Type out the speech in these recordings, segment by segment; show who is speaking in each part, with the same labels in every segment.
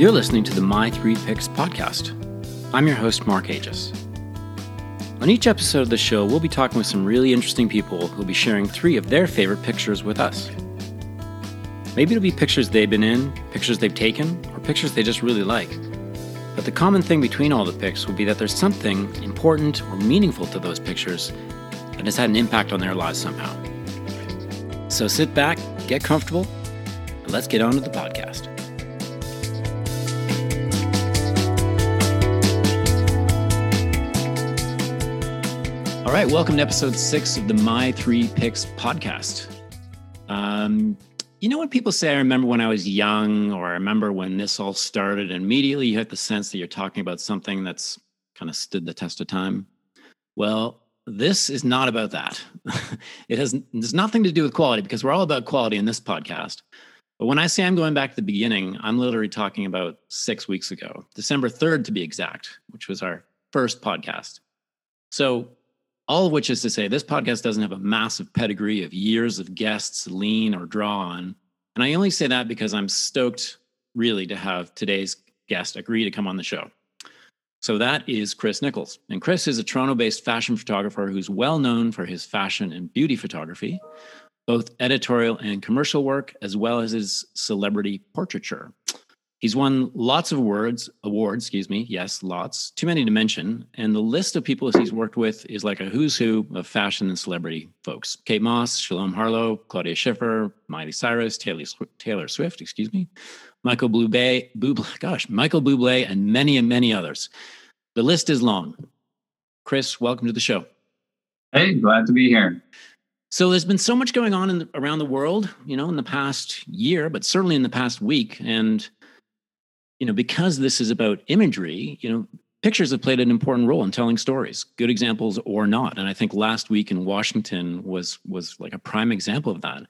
Speaker 1: You're listening to the My Three Picks podcast. I'm your host, Mark Aegis. On each episode of the show, we'll be talking with some really interesting people who'll be sharing three of their favorite pictures with us. Maybe it'll be pictures they've been in, pictures they've taken, or pictures they just really like. But the common thing between all the picks will be that there's something important or meaningful to those pictures that has had an impact on their lives somehow. So sit back, get comfortable, and let's get on to the podcast. All right, welcome to episode six of the My Three Picks podcast. Um, you know, when people say, I remember when I was young, or I remember when this all started, and immediately you have the sense that you're talking about something that's kind of stood the test of time. Well, this is not about that. it has there's nothing to do with quality because we're all about quality in this podcast. But when I say I'm going back to the beginning, I'm literally talking about six weeks ago, December 3rd to be exact, which was our first podcast. So all of which is to say, this podcast doesn't have a massive pedigree of years of guests lean or draw on. And I only say that because I'm stoked, really, to have today's guest agree to come on the show. So that is Chris Nichols. And Chris is a Toronto based fashion photographer who's well known for his fashion and beauty photography, both editorial and commercial work, as well as his celebrity portraiture. He's won lots of awards, awards, excuse me. Yes, lots. Too many to mention. And the list of people he's worked with is like a who's who of fashion and celebrity folks. Kate Moss, Shalom Harlow, Claudia Schiffer, Miley Cyrus, Taylor, Taylor Swift, excuse me, Michael Bublé, Bublé, gosh, Michael Bublé, and many and many others. The list is long. Chris, welcome to the show.
Speaker 2: Hey, glad to be here.
Speaker 1: So there's been so much going on in the, around the world, you know, in the past year, but certainly in the past week. And you know, because this is about imagery, you know, pictures have played an important role in telling stories, good examples or not. And I think last week in Washington was was like a prime example of that.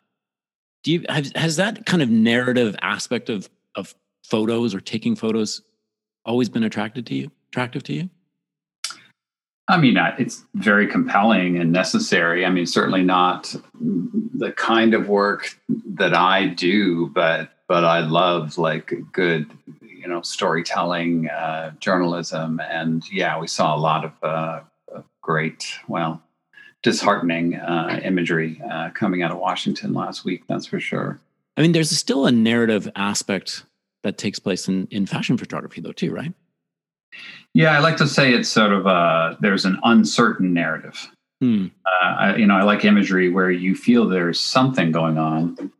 Speaker 1: Do you have, has that kind of narrative aspect of of photos or taking photos always been attracted to you? Attractive to you?
Speaker 2: I mean, it's very compelling and necessary. I mean, certainly not the kind of work that I do, but but I love like good you know storytelling, uh, journalism, and yeah, we saw a lot of uh, great, well, disheartening uh, imagery uh, coming out of Washington last week. That's for sure.
Speaker 1: I mean, there's still a narrative aspect that takes place in in fashion photography, though, too, right?
Speaker 2: Yeah, I like to say it's sort of a there's an uncertain narrative. Hmm. Uh, I, you know, I like imagery where you feel there's something going on,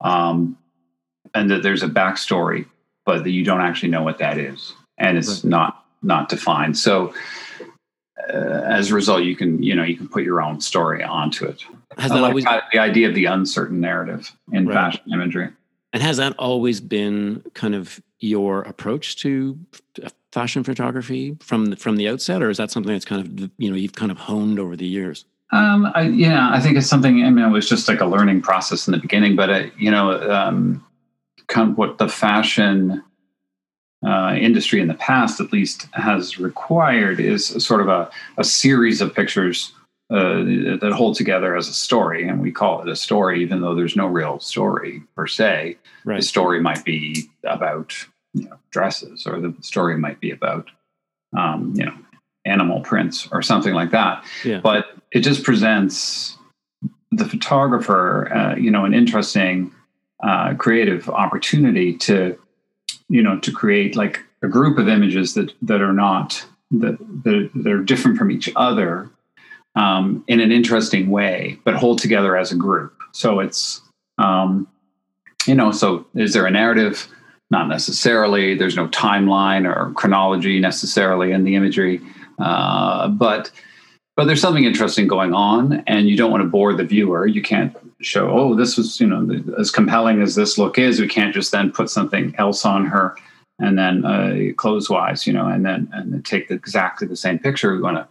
Speaker 2: um, and that there's a backstory but that you don't actually know what that is, and it's right. not not defined. So uh, as a result, you can you know you can put your own story onto it. Has that like always the idea of the uncertain narrative in right. fashion imagery?
Speaker 1: And has that always been kind of your approach to fashion photography from the, from the outset, or is that something that's kind of you know you've kind of honed over the years?
Speaker 2: Um, I, yeah, I think it's something. I mean, it was just like a learning process in the beginning, but uh, you know, um, kind of what the fashion uh, industry in the past, at least, has required is sort of a, a series of pictures uh, that hold together as a story, and we call it a story, even though there's no real story per se. Right. The story might be about you know, dresses, or the story might be about um, you know animal prints or something like that. Yeah. But it just presents the photographer, uh, you know, an interesting uh, creative opportunity to you know to create like a group of images that that are not that that, that are different from each other um, in an interesting way but hold together as a group. So it's um, you know so is there a narrative? Not necessarily. There's no timeline or chronology necessarily in the imagery. Uh, but but there's something interesting going on and you don't want to bore the viewer. You can't show oh this was you know as compelling as this look is we can't just then put something else on her and then uh, clothes wise you know and then and then take exactly the same picture we want to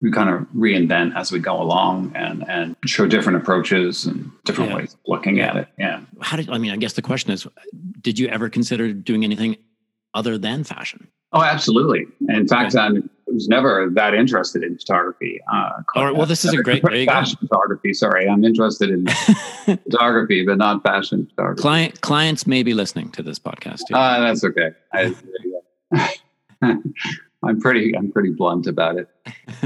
Speaker 2: we kind of reinvent as we go along and and show different approaches and different yeah. ways of looking yeah. at it yeah
Speaker 1: how did i mean i guess the question is did you ever consider doing anything other than fashion
Speaker 2: oh absolutely in fact okay. i'm was never that interested in photography. Uh,
Speaker 1: All right. Well, this is a great
Speaker 2: fashion photography. Sorry, I'm interested in photography, but not fashion photography.
Speaker 1: Client clients may be listening to this podcast.
Speaker 2: Too. Uh, that's okay. I, I'm pretty I'm pretty blunt about it.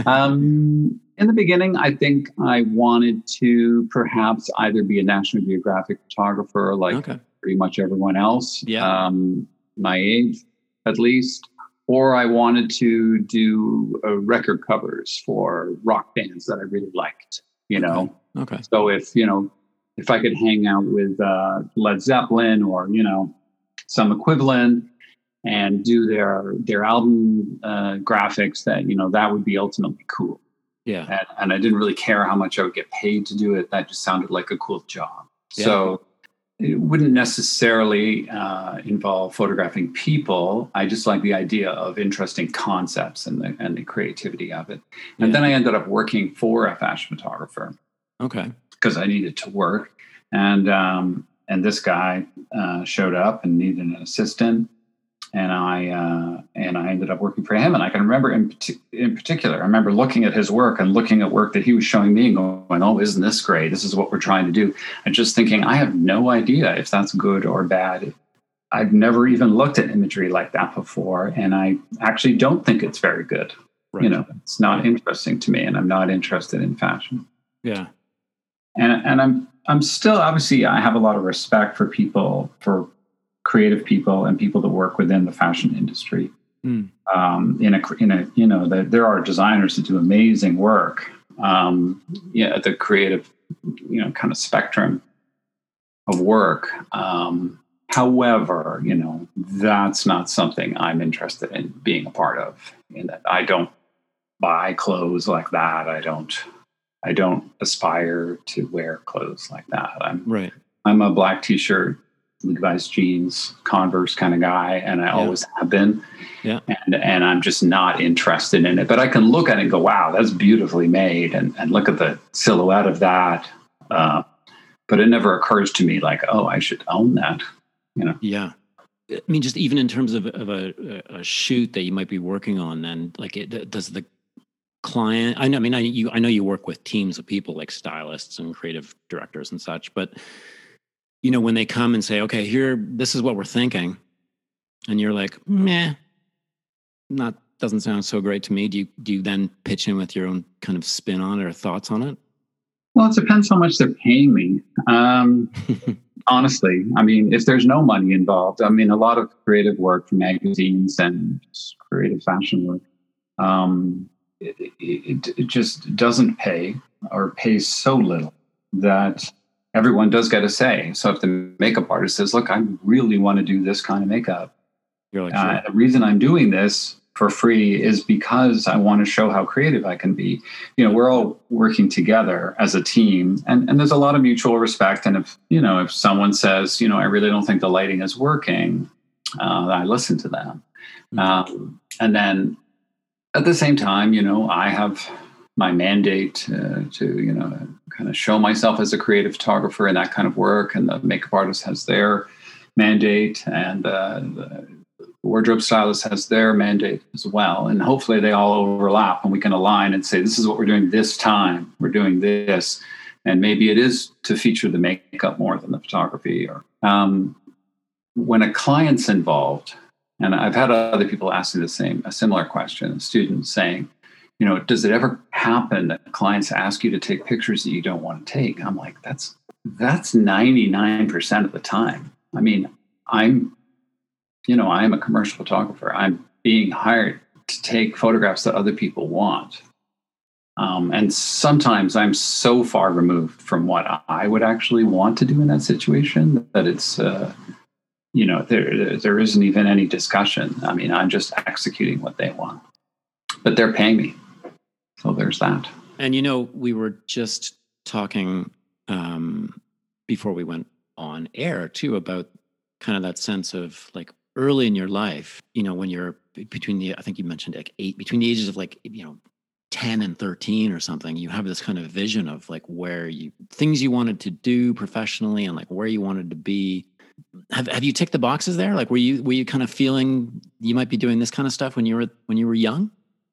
Speaker 2: Um, in the beginning, I think I wanted to perhaps either be a National Geographic photographer, like okay. pretty much everyone else,
Speaker 1: yeah.
Speaker 2: um, my age at least, or I wanted to do uh, record covers for rock bands that I really liked. You know,
Speaker 1: okay. okay.
Speaker 2: So if you know, if I could hang out with uh, Led Zeppelin or you know some equivalent and do their their album uh, graphics, that you know that would be ultimately cool.
Speaker 1: Yeah,
Speaker 2: and, and, I didn't really care how much I would get paid to do it. That just sounded like a cool job. Yeah. So it wouldn't necessarily uh, involve photographing people. I just like the idea of interesting concepts and the and the creativity of it. And yeah. then I ended up working for a fashion photographer.
Speaker 1: Okay.
Speaker 2: Because I needed to work, and um, and this guy uh, showed up and needed an assistant, and I uh, and I ended up working for him. And I can remember in in particular, I remember looking at his work and looking at work that he was showing me and going, "Oh, isn't this great? This is what we're trying to do." And just thinking, I have no idea if that's good or bad. I've never even looked at imagery like that before, and I actually don't think it's very good. Right. You know, it's not interesting to me, and I'm not interested in fashion.
Speaker 1: Yeah,
Speaker 2: and and I'm I'm still obviously I have a lot of respect for people for creative people and people that work within the fashion industry. Mm. Um, in a in a you know the, there are designers that do amazing work. Um, yeah, the creative you know kind of spectrum of work. Um, however, you know that's not something I'm interested in being a part of. In that I don't buy clothes like that. I don't I don't aspire to wear clothes like that. I'm
Speaker 1: right.
Speaker 2: I'm a black t-shirt Levi's jeans, Converse kind of guy, and I yeah. always have been.
Speaker 1: Yeah.
Speaker 2: And and I'm just not interested in it. But I can look at it and go, wow, that's beautifully made, and and look at the silhouette of that. Uh, but it never occurs to me like, oh, I should own that. You know?
Speaker 1: Yeah. I mean, just even in terms of, of a, a shoot that you might be working on, then like, it, does the client? I know. I mean, I you I know you work with teams of people like stylists and creative directors and such, but you know, when they come and say, okay, here, this is what we're thinking, and you're like, meh, not doesn't sound so great to me. Do you do you then pitch in with your own kind of spin on it or thoughts on it?
Speaker 2: Well, it depends how much they're paying me. Um, honestly, I mean, if there's no money involved, I mean, a lot of creative work for magazines and creative fashion work, um, it, it, it just doesn't pay or pays so little that everyone does get a say. So if the makeup artist says, "Look, I really want to do this kind of makeup,"
Speaker 1: like,
Speaker 2: uh, the reason I'm doing this for free is because I want to show how creative I can be. You know, we're all working together as a team, and and there's a lot of mutual respect. And if you know, if someone says, you know, I really don't think the lighting is working, uh, I listen to them, mm-hmm. um, and then at the same time, you know, I have my mandate uh, to you know kind of show myself as a creative photographer and that kind of work and the makeup artist has their mandate and uh, the wardrobe stylist has their mandate as well. And hopefully they all overlap and we can align and say this is what we're doing this time. We're doing this. And maybe it is to feature the makeup more than the photography or um, when a client's involved and i've had other people ask me the same a similar question students saying you know, does it ever happen that clients ask you to take pictures that you don't want to take? I'm like, that's that's 99% of the time. I mean, I'm, you know, I'm a commercial photographer. I'm being hired to take photographs that other people want. Um, and sometimes I'm so far removed from what I would actually want to do in that situation that it's, uh, you know, there there isn't even any discussion. I mean, I'm just executing what they want, but they're paying me. So there's that.
Speaker 1: And you know, we were just talking um, before we went on air too about kind of that sense of like early in your life, you know, when you're between the, I think you mentioned like eight, between the ages of like, you know, 10 and 13 or something, you have this kind of vision of like where you, things you wanted to do professionally and like where you wanted to be. Have, have you ticked the boxes there? Like, were you, were you kind of feeling you might be doing this kind of stuff when you were, when you were young?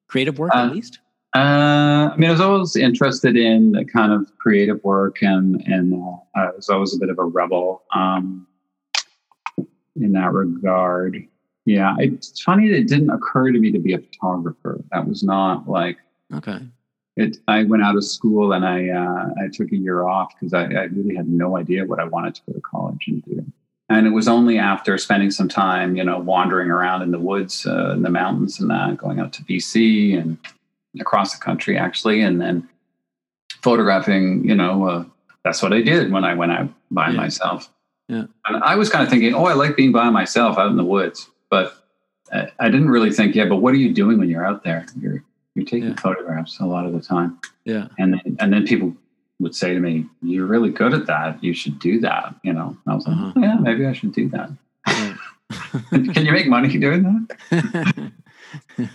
Speaker 1: creative work
Speaker 2: Uh,
Speaker 1: at least?
Speaker 2: Uh, I mean, I was always interested in the kind of creative work, and and uh, I was always a bit of a rebel um, in that regard. Yeah, it's funny that it didn't occur to me to be a photographer. That was not like
Speaker 1: Okay.
Speaker 2: it. I went out of school and I uh, I took a year off because I, I really had no idea what I wanted to go to college and do. And it was only after spending some time, you know, wandering around in the woods, uh, in the mountains, and that, going out to BC and across the country actually, and then photographing. You know, uh, that's what I did when I went out by
Speaker 1: Yeah.
Speaker 2: myself.
Speaker 1: Yeah.
Speaker 2: And I was kind of thinking, oh, I like being by myself out in the woods, but I, I didn't really think, yeah, but what are you doing when you're out there? You're you're taking
Speaker 1: Yeah.
Speaker 2: photographs a lot of the time,
Speaker 1: Yeah.
Speaker 2: and then and then people would say to me, "You're really good at that. You should do that." You know, and I was like,
Speaker 1: Uh-huh.
Speaker 2: "Oh, "Yeah, maybe I should do that."
Speaker 1: Yeah.
Speaker 2: Can you make money doing that?
Speaker 1: can,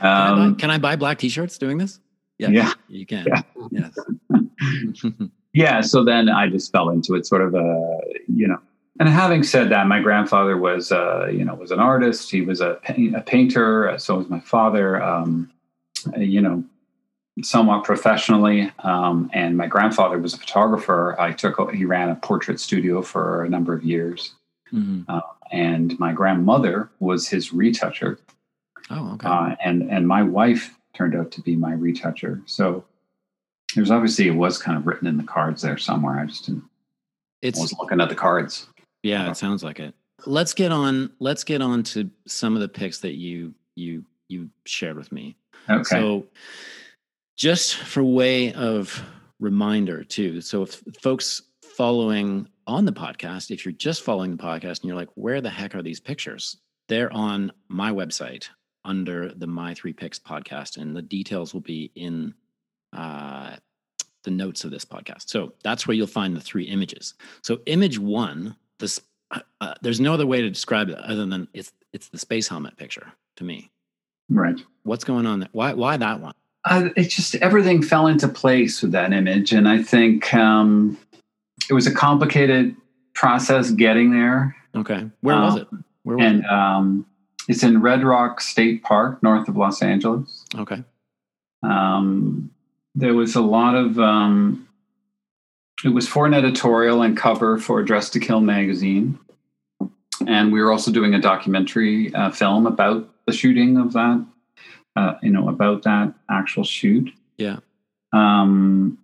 Speaker 1: I buy,
Speaker 2: Um,
Speaker 1: can I buy black t-shirts doing this? Yes,
Speaker 2: Yeah.
Speaker 1: You can.
Speaker 2: Yeah.
Speaker 1: Yes.
Speaker 2: yeah. So then I just fell into it, sort of a you know. And having said that, my grandfather was, uh, you know, was an artist. He was a, a painter. uh, So was my father. Um, uh, you know, somewhat professionally. Um, and my grandfather was a photographer. I took. He ran a portrait studio for a number of years.
Speaker 1: Mhm.
Speaker 2: and my grandmother was his retoucher,
Speaker 1: Oh, okay.
Speaker 2: uh, and and my wife turned out to be my retoucher. So there's obviously it was kind of written in the cards there somewhere. I just didn't,
Speaker 1: it's
Speaker 2: was looking at the cards.
Speaker 1: Yeah, it sounds like it. Let's get on. Let's get on to some of the picks that you you you shared with me.
Speaker 2: Okay.
Speaker 1: So, just for way of reminder too. So, if folks following on the podcast, if you're just following the podcast and you're like, "Where the heck are these pictures?" They're on my website under the My Three Picks podcast, and the details will be in uh, the notes of this podcast. So that's where you'll find the three images. So image one, this uh, uh, there's no other way to describe it other than it's it's the space helmet picture to me.
Speaker 2: right.
Speaker 1: What's going on there? Why why that one?
Speaker 2: Uh, it just everything fell into place with that image, and I think um, it was a complicated process getting there.
Speaker 1: Okay, where was
Speaker 2: Um,
Speaker 1: it? Where was
Speaker 2: And um, it's in Red Rock State Park, north of Los Angeles.
Speaker 1: Okay,
Speaker 2: um, there was a lot of um, it was for an editorial and cover for dress to kill magazine and we were also doing a documentary uh, film about the shooting of that uh, you know about that actual shoot
Speaker 1: yeah,
Speaker 2: um,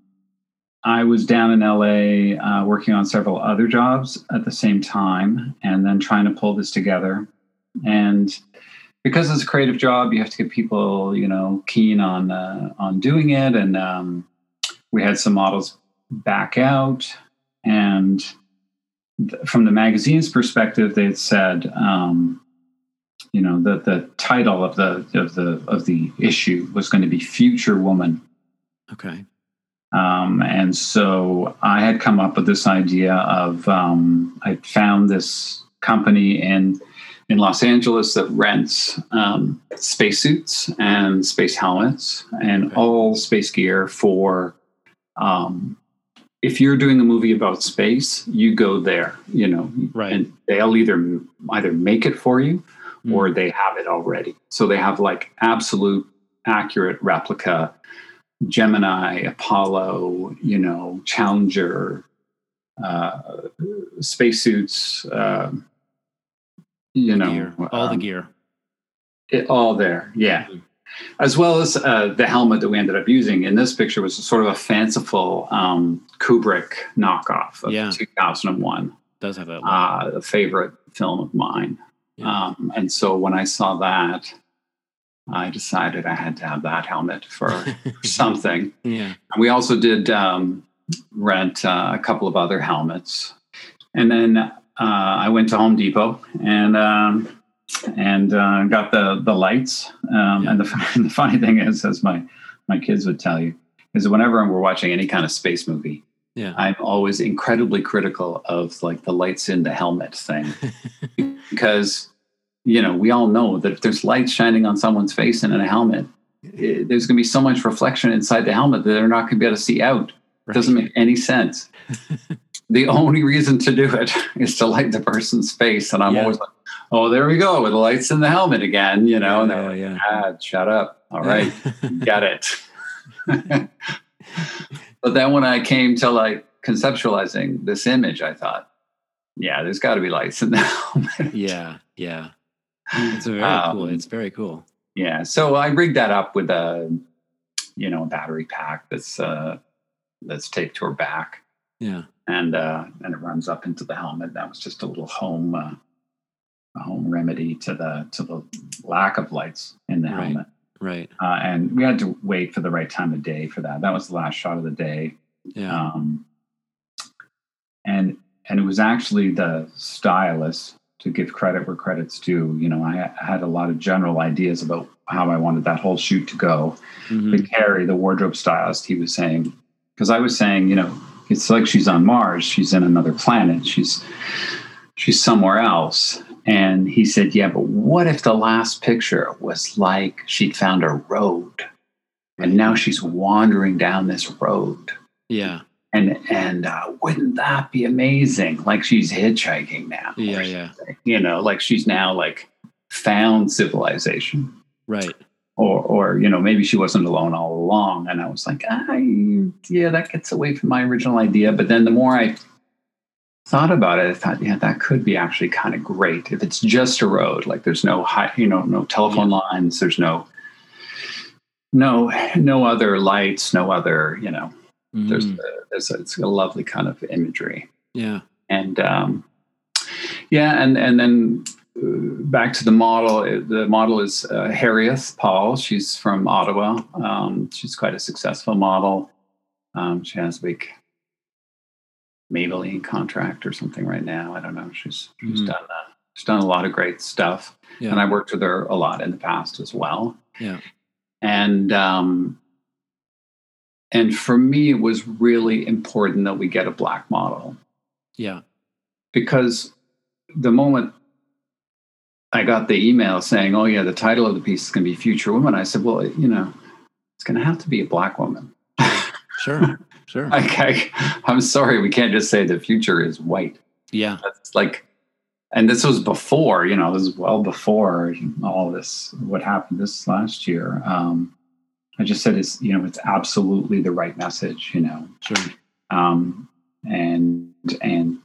Speaker 2: I was down in LA uh, working on several other jobs at the same time and then trying to pull this together. And because it's a creative job, you have to get people, you know, keen on uh, on doing it. And um, we had some models back out. And th- from the magazine's perspective, they had said, um, you know, that the title of the of the of the issue was going to be "Future Woman."
Speaker 1: okay,
Speaker 2: Um, and so I had come up with this idea of um, I found this company in in Los Angeles that rents um, spacesuits and space helmets and
Speaker 1: Okay.
Speaker 2: all space gear for. Um, if you're doing a movie about space, you go there. You know,
Speaker 1: Right.
Speaker 2: And they'll either either make it for you
Speaker 1: Mm.
Speaker 2: or they have it already. So they have like absolute accurate replica Gemini, Apollo, you know, Challenger, uh, spacesuits, um, you know,
Speaker 1: gear, all the
Speaker 2: um,
Speaker 1: gear.
Speaker 2: it, all there, yeah.
Speaker 1: Mhm.
Speaker 2: As well as uh, the helmet that we ended up using in this picture was sort of a fanciful um, Kubrick knockoff of
Speaker 1: Yeah.
Speaker 2: 2001,
Speaker 1: Does have that?
Speaker 2: uh, a favorite film of mine.
Speaker 1: Yeah.
Speaker 2: Um, and so when I saw that, I decided I had to have that helmet for something.
Speaker 1: yeah.
Speaker 2: We also did um, rent uh, a couple of other helmets, and then I went to Home Depot and um, and uh, got the the lights. Um,
Speaker 1: Yeah.
Speaker 2: And the, and the funny thing is, as my my kids would tell you, is whenever we're watching any kind of space movie,
Speaker 1: Yeah.
Speaker 2: I'm always incredibly critical of like the lights in the helmet thing because you know we all know that if there's lights shining on someone's face and in a helmet eh, there's going to be so much reflection inside the helmet that they're not going to be able to see out it doesn't make any sense the only reason to do it is to light the person's face and i'm
Speaker 1: Yeah.
Speaker 2: always like oh there we go with the lights in the helmet again you know and they're
Speaker 1: yeah,
Speaker 2: like
Speaker 1: yeah.
Speaker 2: ah, shut up All right, got it. but then when I came to like conceptualizing this image, I thought, yeah, there's got to be lights in the helmet.
Speaker 1: yeah, yeah. It's very um, cool. It's very cool.
Speaker 2: Yeah. So I rigged that up with a, you know, a battery pack that's uh that's taped to her back.
Speaker 1: Yeah.
Speaker 2: And uh and it runs up into the helmet. That was just a little home uh a home remedy to the to the lack of lights in the
Speaker 1: right.
Speaker 2: helmet.
Speaker 1: Right.
Speaker 2: Uh, and we had to wait for the right time of day for that. That was the last shot of the day.
Speaker 1: Yeah.
Speaker 2: Um, and and it was actually the stylist to give credit where credit's due. You know, I had a lot of general ideas about how I wanted that whole shoot to go. Mm-hmm. But Carrie, the wardrobe stylist, he was saying, because I was saying, you know, it's like she's on Mars. She's in another planet. She's she's somewhere else. And he said, Yeah, but what if the last picture was like she'd found a road and now she's wandering down this road?
Speaker 1: Yeah.
Speaker 2: And and uh, wouldn't that be amazing? Like she's hitchhiking now.
Speaker 1: Yeah, yeah.
Speaker 2: You know, like she's now like found civilization.
Speaker 1: Right.
Speaker 2: Or or you know, maybe she wasn't alone all along. And I was like, I yeah, that gets away from my original idea. But then the more I thought about it, I thought, yeah, that could be actually kind of great if it's just a road. Like there's no high, you know, no telephone yeah. lines. There's no, no, no other lights. No other, you know. Mm. There's, a, there's a, it's a lovely kind of imagery.
Speaker 1: Yeah.
Speaker 2: And um, yeah, and and then back to the model. The model is uh, Harriet Paul. She's from Ottawa. Um, she's quite a successful model. Um, she has a big Maybelline contract or something right now. I don't know. She's she's mm-hmm. done uh, she's done a lot of great stuff, yeah. and I worked with her a lot in the past as well.
Speaker 1: Yeah,
Speaker 2: and um, and for me, it was really important that we get a black model.
Speaker 1: Yeah,
Speaker 2: because the moment I got the email saying, "Oh yeah, the title of the piece is going to be Future Woman," I said, "Well, you know, it's going to have to be a black woman."
Speaker 1: sure. Sure.
Speaker 2: Okay. I'm sorry, we can't just say the future is white.
Speaker 1: Yeah.
Speaker 2: That's like, and this was before, you know, this is well before all this, what happened this last year. Um, I just said it's, you know, it's absolutely the right message, you know.
Speaker 1: Sure.
Speaker 2: Um, and, and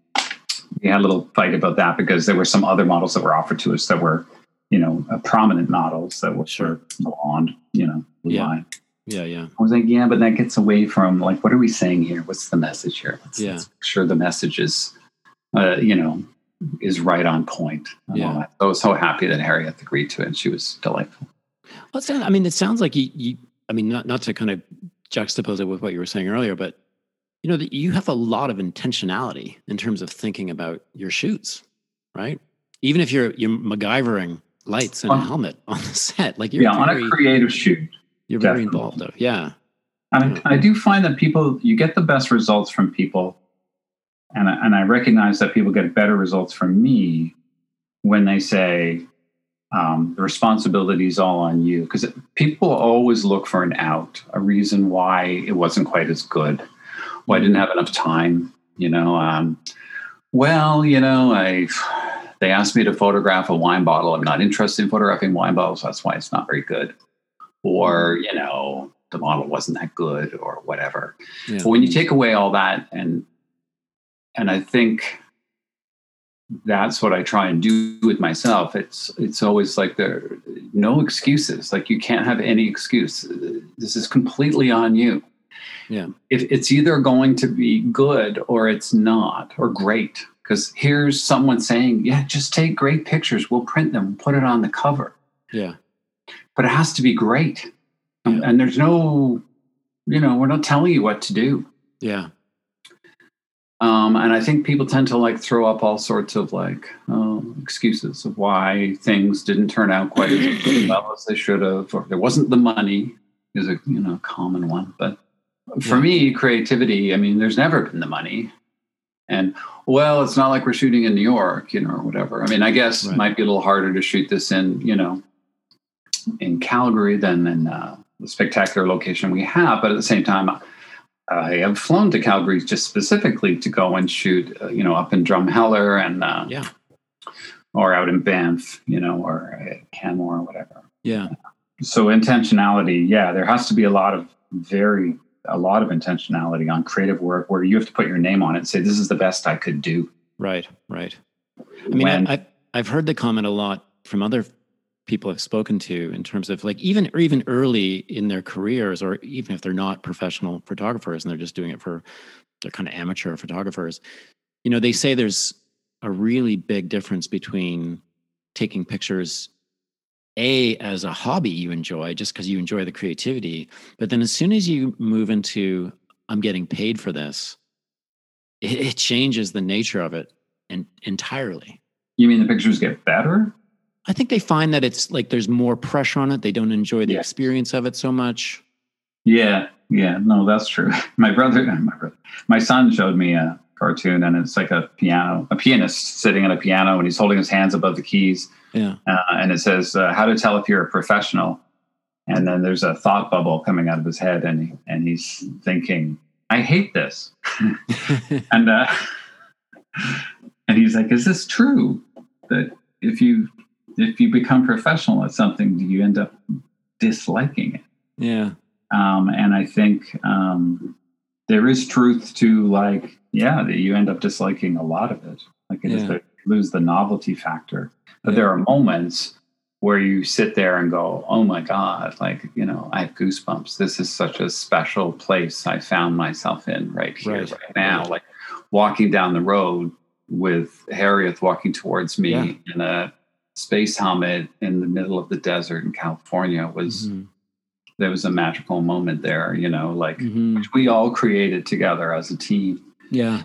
Speaker 2: we had a little fight about that because there were some other models that were offered to us that were, you know, uh, prominent models that were sure. blonde, you know,
Speaker 1: yeah. Yeah, yeah.
Speaker 2: I was like, yeah, but that gets away from like, what are we saying here? What's the message here? Let's,
Speaker 1: yeah.
Speaker 2: let's make sure the message is, uh, you know, is right on point.
Speaker 1: Yeah.
Speaker 2: I was so happy that Harriet agreed to it. And she was delightful.
Speaker 1: Well, it's, I mean, it sounds like you, you, I mean, not, not to kind of juxtapose it with what you were saying earlier, but you know, that you have a lot of intentionality in terms of thinking about your shoots, right? Even if you're, you're MacGyvering lights and a helmet on the set, like you're
Speaker 2: yeah, very, on a creative shoot
Speaker 1: you're Definitely. very involved, though. Yeah.
Speaker 2: I, I do find that people, you get the best results from people. And I, and I recognize that people get better results from me when they say, um, the responsibility is all on you. Because people always look for an out, a reason why it wasn't quite as good. Well, I didn't have enough time, you know. Um, well, you know, I they asked me to photograph a wine bottle. I'm not interested in photographing wine bottles. That's why it's not very good or mm-hmm. you know the model wasn't that good or whatever yeah. but when you take away all that and and i think that's what i try and do with myself it's it's always like there no excuses like you can't have any excuse this is completely on you
Speaker 1: yeah
Speaker 2: if it's either going to be good or it's not or great because here's someone saying yeah just take great pictures we'll print them put it on the cover
Speaker 1: yeah
Speaker 2: but it has to be great. Yeah. And there's no, you know, we're not telling you what to do.
Speaker 1: Yeah.
Speaker 2: Um, and I think people tend to like throw up all sorts of like uh, excuses of why things didn't turn out quite as well as they should have, or there wasn't the money is a you know common one. But for yeah. me, creativity, I mean, there's never been the money. And well, it's not like we're shooting in New York, you know, or whatever. I mean, I guess right. it might be a little harder to shoot this in, you know, in Calgary than in uh, the spectacular location we have. But at the same time, I have flown to Calgary just specifically to go and shoot, uh, you know, up in Drumheller and uh,
Speaker 1: yeah,
Speaker 2: or out in Banff, you know, or Canmore or whatever.
Speaker 1: Yeah.
Speaker 2: so intentionality, yeah, there has to be a lot of very a lot of intentionality on creative work where you have to put your name on it and say this is the best I could do.
Speaker 1: Right, right. I mean, when, I, I've heard the comment a lot from other people I've spoken to in terms of like even or even early in their careers, or even if they're not professional photographers and they're just doing it for they're kind of amateur photographers. You know, they say there's a really big difference between taking pictures a as a hobby you enjoy just because you enjoy the creativity but then as soon as you move into i'm getting paid for this it, it changes the nature of it and entirely.
Speaker 2: You mean the pictures get better?
Speaker 1: I think they find that it's like there's more pressure on it they don't enjoy the yeah. experience of it so much.
Speaker 2: Yeah yeah no that's true. My brother my brother my son showed me a cartoon and it's like a piano a pianist sitting at a piano and he's holding his hands above the keys
Speaker 1: yeah. Uh,
Speaker 2: and it says uh, how to tell if you're a professional. And then there's a thought bubble coming out of his head, and he, and he's thinking, "I hate this," and uh, and he's like, "Is this true? That if you if you become professional at something, do you end up disliking it?"
Speaker 1: Yeah.
Speaker 2: Um, and I think um, there is truth to like, yeah, that you end up disliking a lot of it. Like it yeah. is the, lose the novelty factor. But yeah. there are moments where you sit there and go, oh my God, like, you know, I have goosebumps. This is such a special place I found myself in right here, right, right now. Right. Like walking down the road with Harriet walking towards me yeah. in a space helmet in the middle of the desert in California was. Mm-hmm. There was a magical moment there, you know, like mm-hmm. which we all created together as a team.
Speaker 1: Yeah.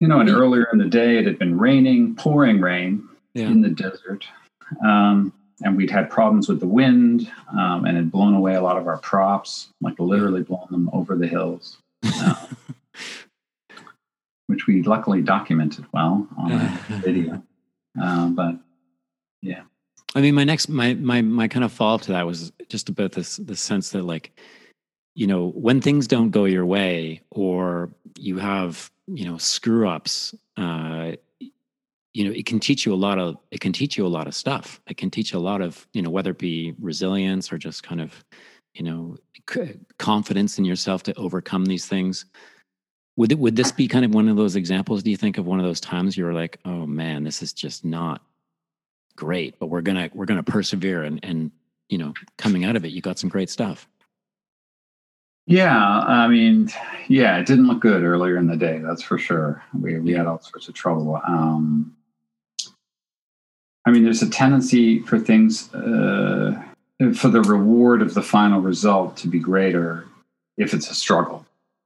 Speaker 2: You know, and earlier in the day it had been raining, pouring rain, yeah. in the desert. Um, and we'd had problems with the wind um, and had blown away a lot of our props, like literally blown them over the hills, uh, which we luckily documented well on video. Uh, but yeah.
Speaker 1: I mean, my next, my, my, my kind of fall to that was just about this, the sense that like, you know, when things don't go your way or you have, you know, screw ups, uh, you know it can teach you a lot of it can teach you a lot of stuff. It can teach a lot of you know whether it be resilience or just kind of you know confidence in yourself to overcome these things. Would it, would this be kind of one of those examples do you think of one of those times you were like oh man this is just not great but we're gonna we're gonna persevere and and you know coming out of it you got some great stuff
Speaker 2: yeah, I mean, yeah, it didn't look good earlier in the day. That's for sure. We we had all sorts of trouble. Um, I mean, there's a tendency for things, uh, for the reward of the final result to be greater if it's a struggle.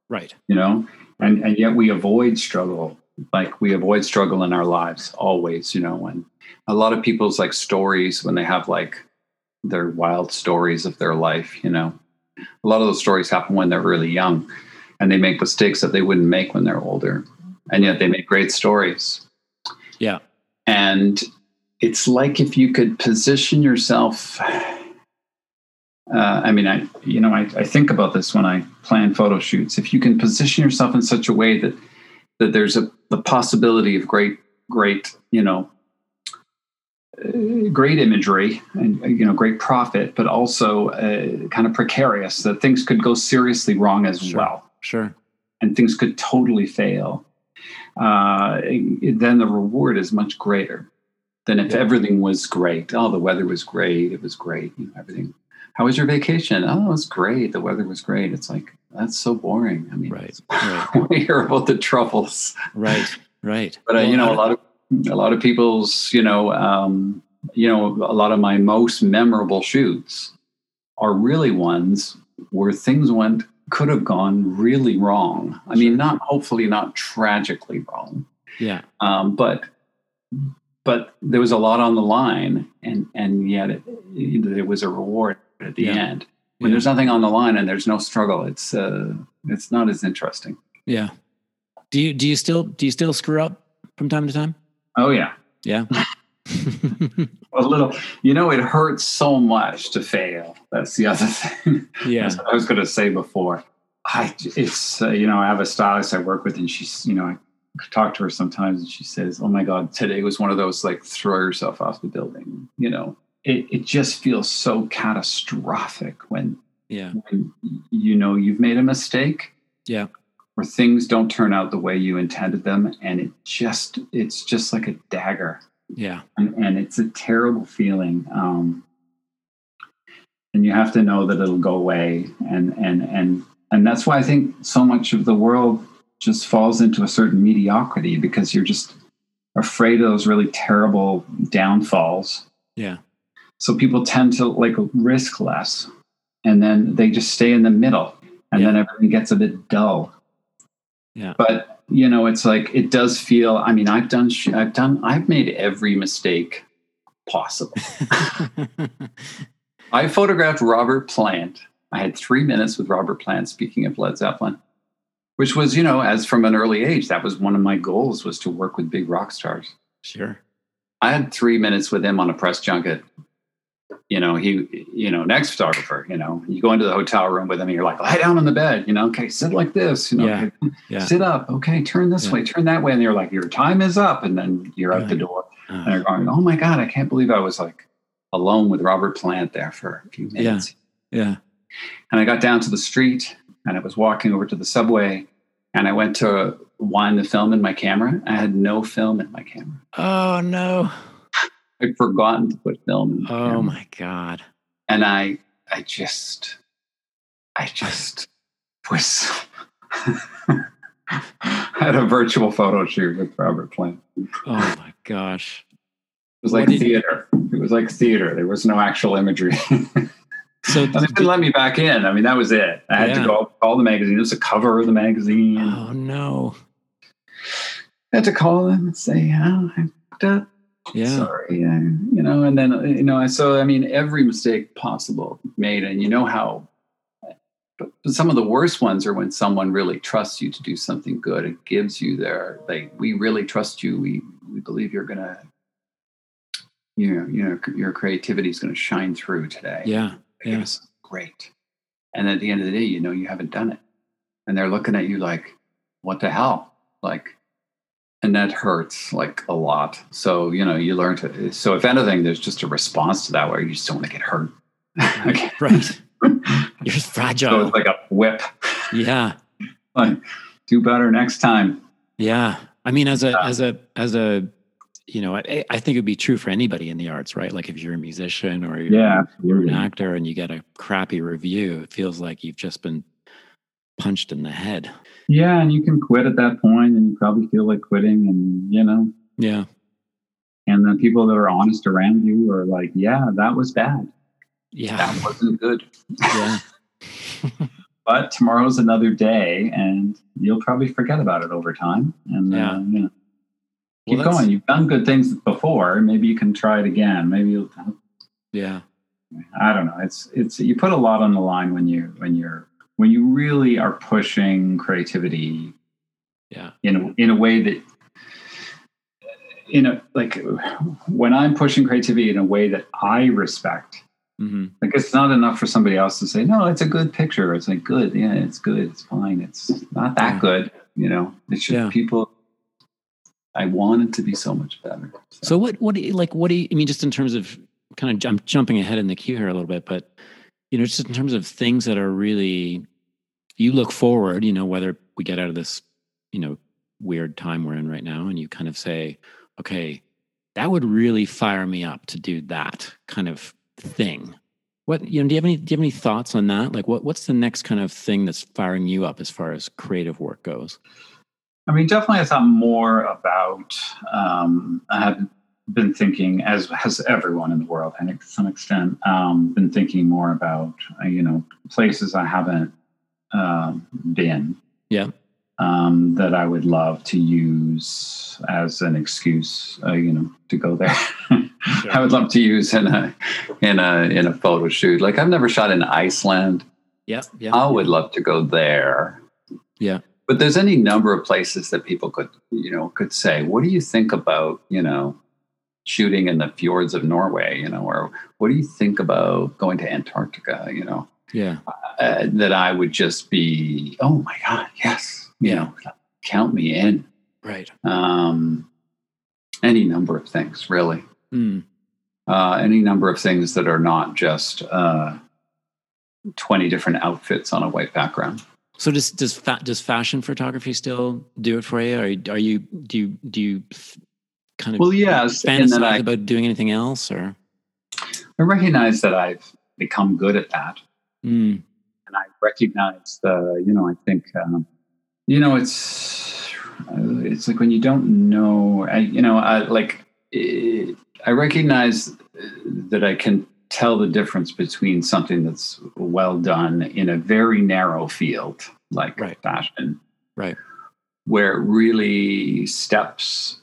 Speaker 1: Right.
Speaker 2: You know, and, and yet we avoid struggle. Like we avoid struggle in our lives always, you know, when a lot of people's like stories, when they have like their wild stories of their life, you know, a lot of those stories happen when they're really young and they make mistakes that they wouldn't make when they're older. And yet they make great stories.
Speaker 1: Yeah.
Speaker 2: And it's like if you could position yourself uh, I mean, I you know, I, I think about this when I plan photo shoots. If you can position yourself in such a way that that there's a the possibility of great, great, you know, uh, great imagery and you know, great profit, but also uh, kind of precarious that things could go seriously wrong as
Speaker 1: sure.
Speaker 2: well.
Speaker 1: Sure,
Speaker 2: and things could totally fail. Uh, then the reward is much greater than if yeah. everything was great. Oh, the weather was great. It was great. You know, everything. How was your vacation? Oh, it was great. The weather was great. It's like that's so boring. I mean,
Speaker 1: right. right.
Speaker 2: we hear about the troubles.
Speaker 1: Right. Right.
Speaker 2: But uh, well, you know, a lot of a lot of people's, you know, um, you know, a lot of my most memorable shoots are really ones where things went could have gone really wrong. I mean, not hopefully not tragically wrong.
Speaker 1: Yeah.
Speaker 2: Um, but but there was a lot on the line, and and yet it, it, there was a reward at the yeah. end. When yeah. there's nothing on the line and there's no struggle, it's uh, it's not as interesting.
Speaker 1: Yeah. Do you do you still do you still screw up from time to time?
Speaker 2: Oh yeah.
Speaker 1: Yeah.
Speaker 2: a little, you know, it hurts so much to fail. That's the other thing.
Speaker 1: Yeah.
Speaker 2: I was going to say before. I, it's, uh, you know, I have a stylist I work with, and she's, you know, I talk to her sometimes and she says, "Oh my God, today was one of those like throw yourself off the building, you know, it, it just feels so catastrophic when
Speaker 1: Yeah.
Speaker 2: when you know you've made a mistake
Speaker 1: Yeah.
Speaker 2: or things don't turn out the way you intended them and it just it's just like a dagger
Speaker 1: Yeah.
Speaker 2: and, and it's a terrible feeling um, and you have to know that it'll go away and and and and that's why i think so much of the world just falls into a certain mediocrity because you're just afraid of those really terrible downfalls
Speaker 1: Yeah.
Speaker 2: So people tend to like risk less and then they just stay in the middle and then everything gets a bit dull
Speaker 1: Yeah.
Speaker 2: but you know it's like it does feel i mean i've done i've done i've made every mistake possible i photographed robert plant i had three minutes with robert plant speaking of led zeppelin which was you know as from an early age that was one of my goals was to work with big rock stars
Speaker 1: sure.
Speaker 2: I had three minutes with him on a press junket. You know, he, you know, next photographer, you know, you go into the hotel room with him and you're like, lie down on the bed, you know, okay, sit like this, you know,
Speaker 1: Yeah.
Speaker 2: okay,
Speaker 1: Yeah.
Speaker 2: sit up, okay, turn this
Speaker 1: Yeah.
Speaker 2: way, turn that way. And you're like, your time is up. And then you're out the door. And
Speaker 1: Uh,
Speaker 2: you're going, oh my God, I can't believe I was like alone with Robert Plant there for a few minutes.
Speaker 1: yeah.
Speaker 2: And I got down to the street and I was walking over to the subway and I went to wind the film in my camera. I had no film in my camera.
Speaker 1: Oh no.
Speaker 2: I'd forgotten to put film in
Speaker 1: Oh my God.
Speaker 2: and I I just I just was I had a virtual photo shoot with Robert Plant.
Speaker 1: Oh my gosh.
Speaker 2: It was like
Speaker 1: What
Speaker 2: theater. It was like theater. There was no actual imagery. and
Speaker 1: So
Speaker 2: they didn't let me back in. I mean, that was it. I had
Speaker 1: Yeah.
Speaker 2: to go call the magazine. It was the cover of the magazine.
Speaker 1: oh no.
Speaker 2: I had to call them and say, "Oh, I fucked up.
Speaker 1: Yeah.
Speaker 2: Sorry." You know, and then you know, I so I mean, every mistake possible made, and you know how. But some of the worst ones are when someone really trusts you to do something good. It gives you their like, we really trust you. We we believe you're gonna, you know, you know, your creativity is going to shine through today.
Speaker 1: Yeah.
Speaker 2: yes
Speaker 1: Yeah.
Speaker 2: great. And at the end of the day, you know you haven't done it. And they're looking at you like, what the hell? Like, and that hurts like a lot. So, you know, you learn to, so if anything, there's just a response to that where you just don't want to get hurt. Okay.
Speaker 1: Right. You're
Speaker 2: So
Speaker 1: fragile.
Speaker 2: it's like a whip.
Speaker 1: Yeah.
Speaker 2: Like, do better next time.
Speaker 1: Yeah. I mean, as a
Speaker 2: Yeah.
Speaker 1: as a as a you know, I, I think it'd be true for anybody in the arts, right? Like if you're a musician or you're,
Speaker 2: Yeah,
Speaker 1: you're an actor and you get a crappy review, it feels like you've just been punched in the head.
Speaker 2: Yeah. And you can quit at that point and you probably feel like quitting and, you know,
Speaker 1: Yeah.
Speaker 2: and the people that are honest around you are like, yeah, that was bad.
Speaker 1: Yeah.
Speaker 2: That wasn't good.
Speaker 1: Yeah.
Speaker 2: but tomorrow's another day and you'll probably forget about it over time and
Speaker 1: Yeah.
Speaker 2: uh, you know, keep
Speaker 1: that's-
Speaker 2: going you've done good things before maybe you can try it again maybe you'll
Speaker 1: Yeah.
Speaker 2: i don't know it's it's you put a lot on the line when you when you're when you really are pushing creativity
Speaker 1: Yeah.
Speaker 2: in a, in a way that in a like when i'm pushing creativity in a way that i respect
Speaker 1: hmm
Speaker 2: like it's not enough for somebody else to say, no, it's a good picture. It's like good, yeah, it's good, it's fine. It's not that
Speaker 1: Yeah.
Speaker 2: good, you know. It's just
Speaker 1: Yeah.
Speaker 2: people. I want it to be so much better.
Speaker 1: So what what do you like what do you I mean just in terms of kind of I'm jumping ahead in the queue here a little bit, but you know, just in terms of things that are really you look forward, you know, whether we get out of this, you know, weird time we're in right now and you kind of say, okay, that would really fire me up to do that kind of thing. What you know, do you have any do you have any thoughts on that? Like what what's the next kind of thing that's firing you up as far as creative work goes?
Speaker 2: I mean, definitely, I thought more about. Um, I have been thinking, as has everyone in the world, I think to some extent, um, been thinking more about uh, you know places I haven't um, been.
Speaker 1: Yeah.
Speaker 2: Um, that I would love to use as an excuse, uh, you know, to go there. I would love to use in a in a in a photo shoot. Like I've never shot in Iceland.
Speaker 1: Yeah. Yeah.
Speaker 2: I would love to go there.
Speaker 1: Yeah.
Speaker 2: But there's any number of places that people could, you know, could say, what do you think about, you know, shooting in the fjords of Norway, you know, or what do you think about going to Antarctica, you know,
Speaker 1: yeah.
Speaker 2: uh, that I would just be, oh my God, yes, you know, count me in.
Speaker 1: Right.
Speaker 2: Um, any number of things, really.
Speaker 1: Mm.
Speaker 2: uh, any number of things that are not just uh, 20 different outfits on a white background.
Speaker 1: So does does fa- does fashion photography still do it for you? Or are you do you do you kind of
Speaker 2: well, yes,
Speaker 1: fantasize I, about doing anything else? Or
Speaker 2: I recognize that I've become good at that,
Speaker 1: mm.
Speaker 2: and I recognize the you know I think um, you know it's uh, it's like when you don't know I, you know I like it, I recognize that I can tell the difference between something that's well done in a very narrow field like
Speaker 1: right.
Speaker 2: fashion
Speaker 1: right
Speaker 2: where it really steps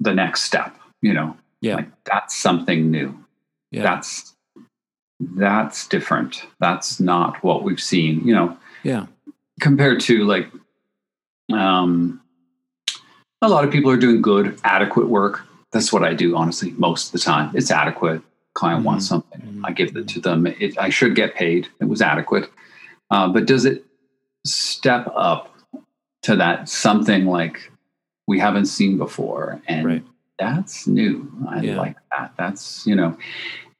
Speaker 2: the next step you know?
Speaker 1: Yeah.
Speaker 2: Like that's something new.
Speaker 1: Yeah.
Speaker 2: that's that's different. That's not what we've seen you know?
Speaker 1: Yeah.
Speaker 2: Compared to like um a lot of people are doing good adequate work. That's what i do honestly most of the time. It's adequate. Client mm-hmm. wants something. Mm-hmm. i give it to them. It, i should get paid. It was adequate. Uh, but does it step up to that something like we haven't seen before and
Speaker 1: right.
Speaker 2: that's new i
Speaker 1: Yeah.
Speaker 2: like that that's you know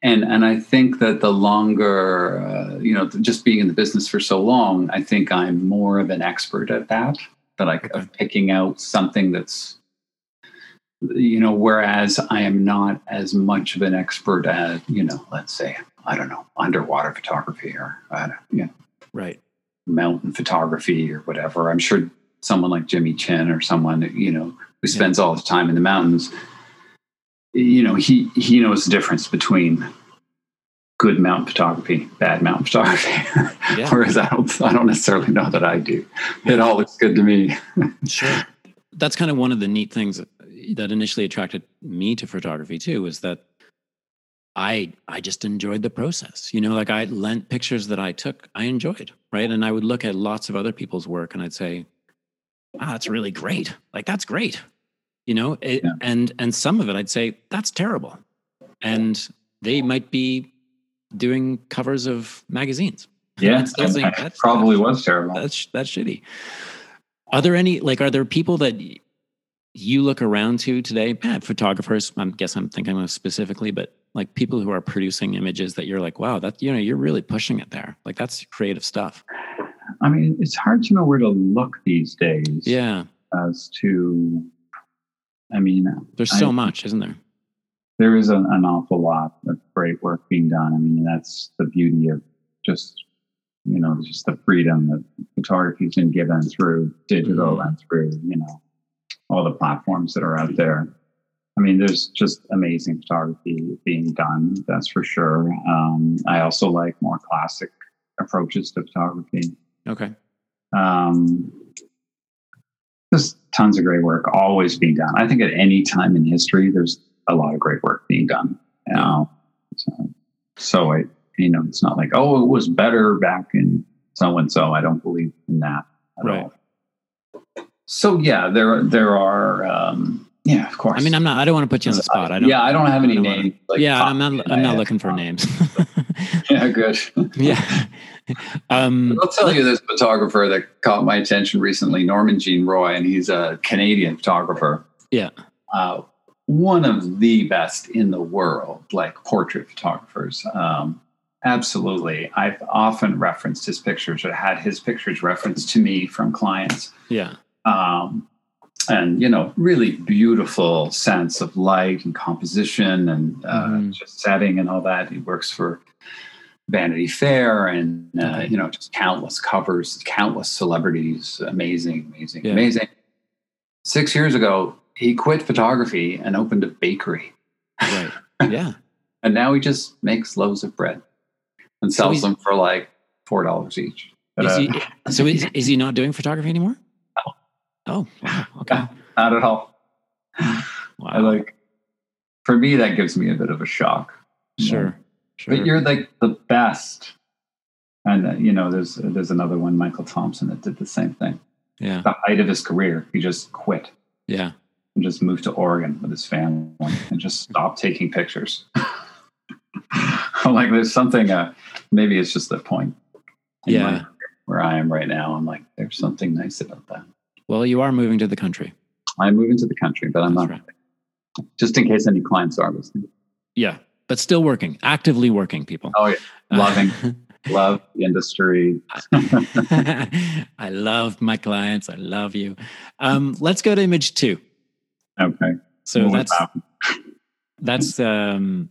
Speaker 2: and and i think that the longer uh, you know just being in the business for so long i think i'm more of an expert at that that i
Speaker 1: Okay.
Speaker 2: of picking out something that's you know whereas i am not as much of an expert at you know let's say i don't know underwater photography or uh, you know,
Speaker 1: right
Speaker 2: mountain photography or whatever i'm sure someone like jimmy chin or someone you know who spends all the time in the mountains you know he he knows the difference between good mountain photography bad mountain photography.
Speaker 1: Yeah.
Speaker 2: whereas i don't i don't necessarily know that i do. It all looks good to me.
Speaker 1: Sure. That's kind of one of the neat things that initially attracted me to photography too is that i i just enjoyed the process. You know like i lent pictures that i took i enjoyed right? And i would look at lots of other people's work and i'd say wow that's really great like that's great you know it,
Speaker 2: Yeah.
Speaker 1: and and some of it i'd say that's terrible and they might be doing covers of magazines
Speaker 2: yeah
Speaker 1: think
Speaker 2: it
Speaker 1: that's-
Speaker 2: probably was terrible
Speaker 1: that's that's shitty. Are there any like are there people that you look around to today? Eh, photographers, I guess I'm thinking of specifically, but like people who are producing images that you're like, wow, that you know, you're really pushing it there. Like that's creative stuff.
Speaker 2: I mean, it's hard to know where to look these days.
Speaker 1: Yeah,
Speaker 2: As to, I mean,
Speaker 1: there's so
Speaker 2: I-
Speaker 1: much, isn't there?
Speaker 2: there is an, an awful lot of great work being done. I mean, that's the beauty of just, you know, just the freedom that photography's been given through digital
Speaker 1: Mhm.
Speaker 2: and through, you know, all the platforms that are out there. I mean, there's just amazing photography being done. That's for sure. Um, I also like more classic approaches to photography.
Speaker 1: Okay.
Speaker 2: Um, there's tons of great work always being done. I think at any time in history, there's a lot of great work being done. You know? so, so I, you know, it's not like, oh, it was better back in so and so. I don't believe in that at
Speaker 1: Right.
Speaker 2: all. So yeah, there there are. Um, yeah, of course.
Speaker 1: I mean, I'm not. I don't want to put you on the spot. I don't.
Speaker 2: yeah, I don't have any
Speaker 1: I don't wanna-
Speaker 2: names. like,
Speaker 1: yeah, I'm not. I'm not looking for names.
Speaker 2: Yeah, good.
Speaker 1: yeah. Um,
Speaker 2: I'll tell you this photographer that caught my attention recently, Norman Jean Roy, and he's a Canadian photographer.
Speaker 1: Yeah.
Speaker 2: Uh, one of the best in the world, like portrait photographers. Um, absolutely. I've often referenced his pictures or had his pictures referenced to me from clients.
Speaker 1: yeah.
Speaker 2: Um, and, you know, really beautiful sense of light and composition and uh,
Speaker 1: Mhm.
Speaker 2: just setting and all that. He works for Vanity Fair and, uh, you know, just countless covers, countless celebrities. Amazing, amazing,
Speaker 1: Yeah.
Speaker 2: amazing. Six years ago, he quit photography and opened a bakery.
Speaker 1: Right. Yeah.
Speaker 2: And now he just makes loaves of bread and sells
Speaker 1: he's-
Speaker 2: them for like $4 each. But,
Speaker 1: Is
Speaker 2: uh,
Speaker 1: so is, is he not doing photography anymore? Oh, wow. Okay.
Speaker 2: not at all.
Speaker 1: Wow.
Speaker 2: I like, for me, that gives me a bit of a shock.
Speaker 1: Sure. Sure.
Speaker 2: But you're like the best. And uh, you know, there's there's another one, Michael Thompson, that did the same thing.
Speaker 1: yeah.
Speaker 2: The height of his career, he just quit
Speaker 1: Yeah.
Speaker 2: and just moved to Oregon with his family and just stopped taking pictures. Like, there's something. Uh, maybe it's just the point.
Speaker 1: Yeah.
Speaker 2: where I am right now, I'm like, there's something nice about that.
Speaker 1: Well, you are moving to the country.
Speaker 2: I'm moving to the country, but I'm
Speaker 1: That's
Speaker 2: not.
Speaker 1: right.
Speaker 2: Just in case any clients are listening.
Speaker 1: Yeah. But still working, actively working. People.
Speaker 2: Oh yeah, loving, love the industry.
Speaker 1: I love my clients. I love you. Um, let's go to image two.
Speaker 2: Okay.
Speaker 1: So that's that's um,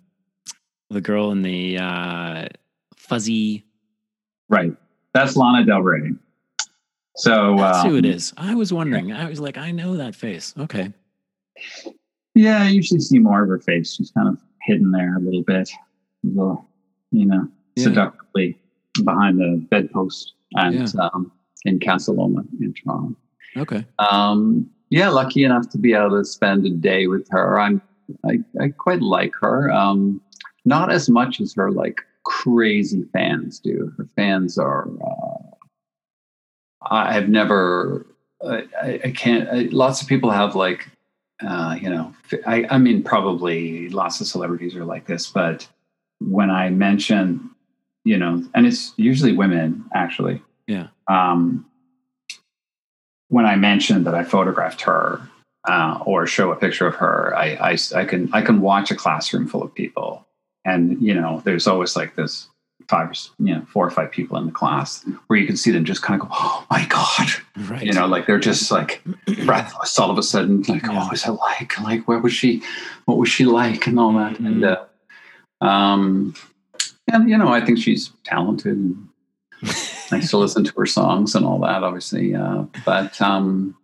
Speaker 1: the girl in the uh, fuzzy.
Speaker 2: Right. That's Lana Del Rey. So
Speaker 1: that's
Speaker 2: um,
Speaker 1: who it is. I was wondering. I was like, I know that face. Okay.
Speaker 2: Yeah, I usually see more of her face. She's kind of hidden there a little bit, a little, you know,
Speaker 1: Yeah.
Speaker 2: seductively behind the bedpost and
Speaker 1: Yeah.
Speaker 2: um, in Casa Loma in Toronto.
Speaker 1: Okay.
Speaker 2: Um, yeah, lucky enough to be able to spend a day with her. I'm, I, I quite like her. Um, not as much as her like crazy fans do. Her fans are. Uh, I have never. I, I, I can't. I, lots of people have like, uh, you know. I, I mean, probably lots of celebrities are like this, but when I mention, you know, and it's usually women actually.
Speaker 1: Yeah.
Speaker 2: Um, when I mentioned that I photographed her uh, or show a picture of her, I, I, I can I can watch a classroom full of people, and you know, there's always like this five, you know, four or five people in the class where you can see them just kind of go, "Oh my god,"
Speaker 1: Right.
Speaker 2: you know, like they're just like breathless all of a sudden, like,
Speaker 1: Yeah.
Speaker 2: "Oh, what was it like? Like, where was she? What was she like?" and all that, and uh, um, and you know, I think she's talented. And, I still listen to her songs and all that, obviously. Uh, but um,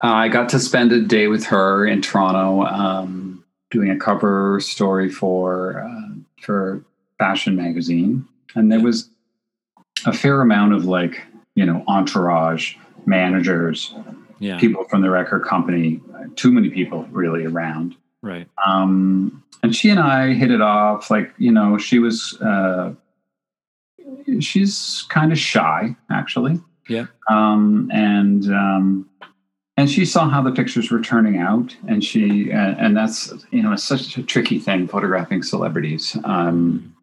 Speaker 2: I got to spend a day with her in Toronto, um, doing a cover story for uh, for fashion magazine, and there was a fair amount of like you know entourage managers,
Speaker 1: yeah.
Speaker 2: people from the record company, too many people really around.
Speaker 1: Right.
Speaker 2: Um, and she and I hit it off. Like, you know, she was, uh, she's kind of shy, actually.
Speaker 1: Yeah.
Speaker 2: Um, and, um, and she saw how the pictures were turning out, and she, uh, and that's, you know, it's such a tricky thing photographing celebrities. Um,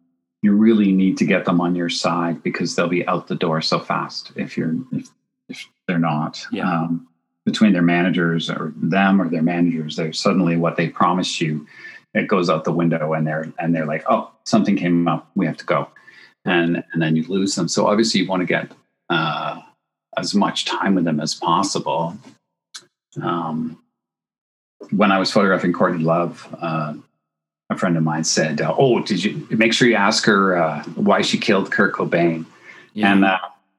Speaker 2: you really need to get them on your side because they'll be out the door so fast if you're, if, if they're not.
Speaker 1: Yeah.
Speaker 2: Um, between their managers or them or their managers, they're suddenly what they promised you it goes out the window and they're and they're like oh something came up we have to go and and then you lose them so obviously you want to get uh, as much time with them as possible um, when i was photographing courtney love uh, a friend of mine said uh, oh did you make sure you ask her uh, why she killed kurt cobain
Speaker 1: Yeah.
Speaker 2: and uh,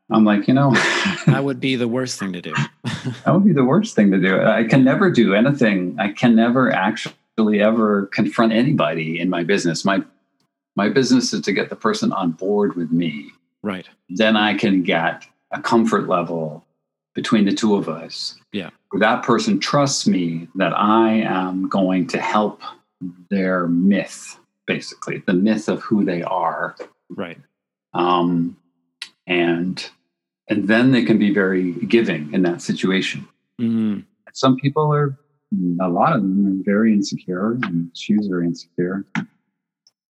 Speaker 2: i'm like you know
Speaker 1: that would be the worst thing to do.
Speaker 2: that would be the worst thing to do. I can never do anything. I can never actually ever confront anybody in my business. My my business is to get the person on board with me.
Speaker 1: right.
Speaker 2: Then I can get a comfort level between the two of us.
Speaker 1: Yeah.
Speaker 2: Where that person trusts me that I am going to help their myth, basically, the myth of who they are.
Speaker 1: Right.
Speaker 2: Um, and and then they can be very giving in that situation
Speaker 1: Mm,
Speaker 2: some people are a lot of them are very insecure and she's very insecure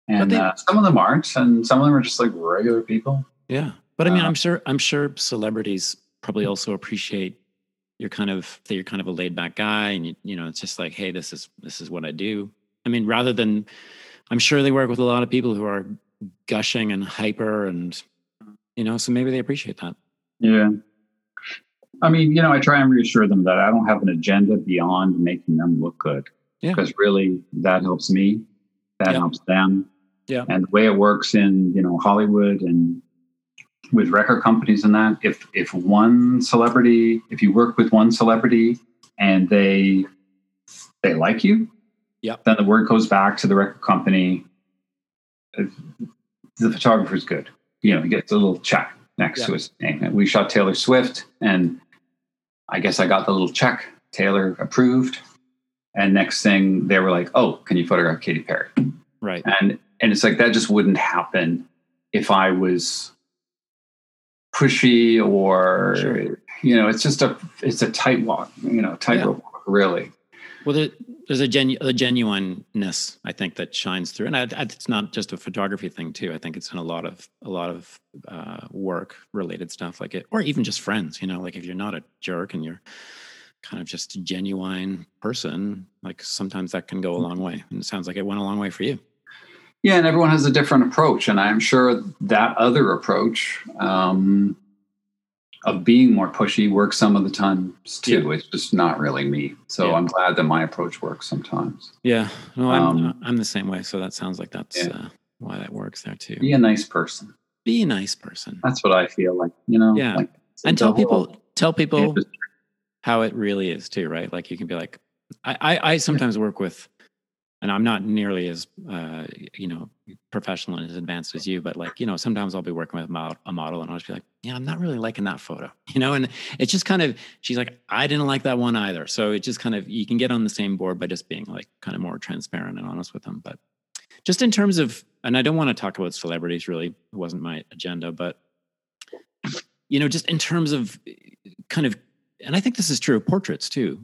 Speaker 2: and
Speaker 1: they-
Speaker 2: uh, some of them aren't and some of them are just like regular people
Speaker 1: yeah. But I mean,
Speaker 2: Uh,
Speaker 1: I'm sure. I'm sure celebrities probably also appreciate you're kind of that you're kind of a laid back guy, and you you know it's just like, hey, this is this is what I do. I mean, rather than, I'm sure they work with a lot of people who are gushing and hyper, and you know, so maybe they appreciate that.
Speaker 2: yeah i mean you know i try and reassure them that i don't have an agenda beyond making them look good
Speaker 1: Yeah.
Speaker 2: because really that helps me that
Speaker 1: Yeah.
Speaker 2: helps them
Speaker 1: Yeah.
Speaker 2: and the way it works in you know hollywood and with record companies and that if if one celebrity if you work with one celebrity and they they like you
Speaker 1: Yep.
Speaker 2: then the word goes back to the record company the photographer's good you know he gets a little check next
Speaker 1: Yeah.
Speaker 2: to his name And we shot taylor swift and i guess i got the little check taylor approved and next thing they were like oh can you photograph katy perry
Speaker 1: Right.
Speaker 2: and and it's like that just wouldn't happen if i was pushy or
Speaker 1: Sure.
Speaker 2: you know it's just a it's a tight walk you know tightrope walk really
Speaker 1: Well, there, there's a, genu- a genuineness I think that shines through, and I, I, it's not just a photography thing too. I think it's in a lot of a lot of uh, work related stuff like it, or even just friends. You know, like if you're not a jerk and you're kind of just a genuine person, like sometimes that can go a long way. And it sounds like it went a long way for you.
Speaker 2: Yeah, and everyone has a different approach, and I'm sure that other approach um, of being more pushy works some of the times too. Yeah. It's just not really me. So yeah. I'm glad that my approach works sometimes.
Speaker 1: Yeah, no, I'm um, I'm the same way. So that sounds like that's yeah. uh, why that works there too.
Speaker 2: Be a nice person.
Speaker 1: Be a nice person.
Speaker 2: That's what I feel like. You know.
Speaker 1: Yeah.
Speaker 2: Like,
Speaker 1: and tell people tell people how it really is too, right? Like you can be like, I I, I sometimes work with and I'm not nearly as uh, you know professional and as advanced as you, but like you know sometimes I'll be working with a model and I'll just be like, yeah, I'm not really liking that photo, you know, and it's just kind of she's like, I didn't like that one either, so it just kind of you can get on the same board by just being like kind of more transparent and honest with them, but just in terms of, and I don't want to talk about celebrities really, it wasn't my agenda, but you know, just in terms of kind of, and I think this is true of portraits too.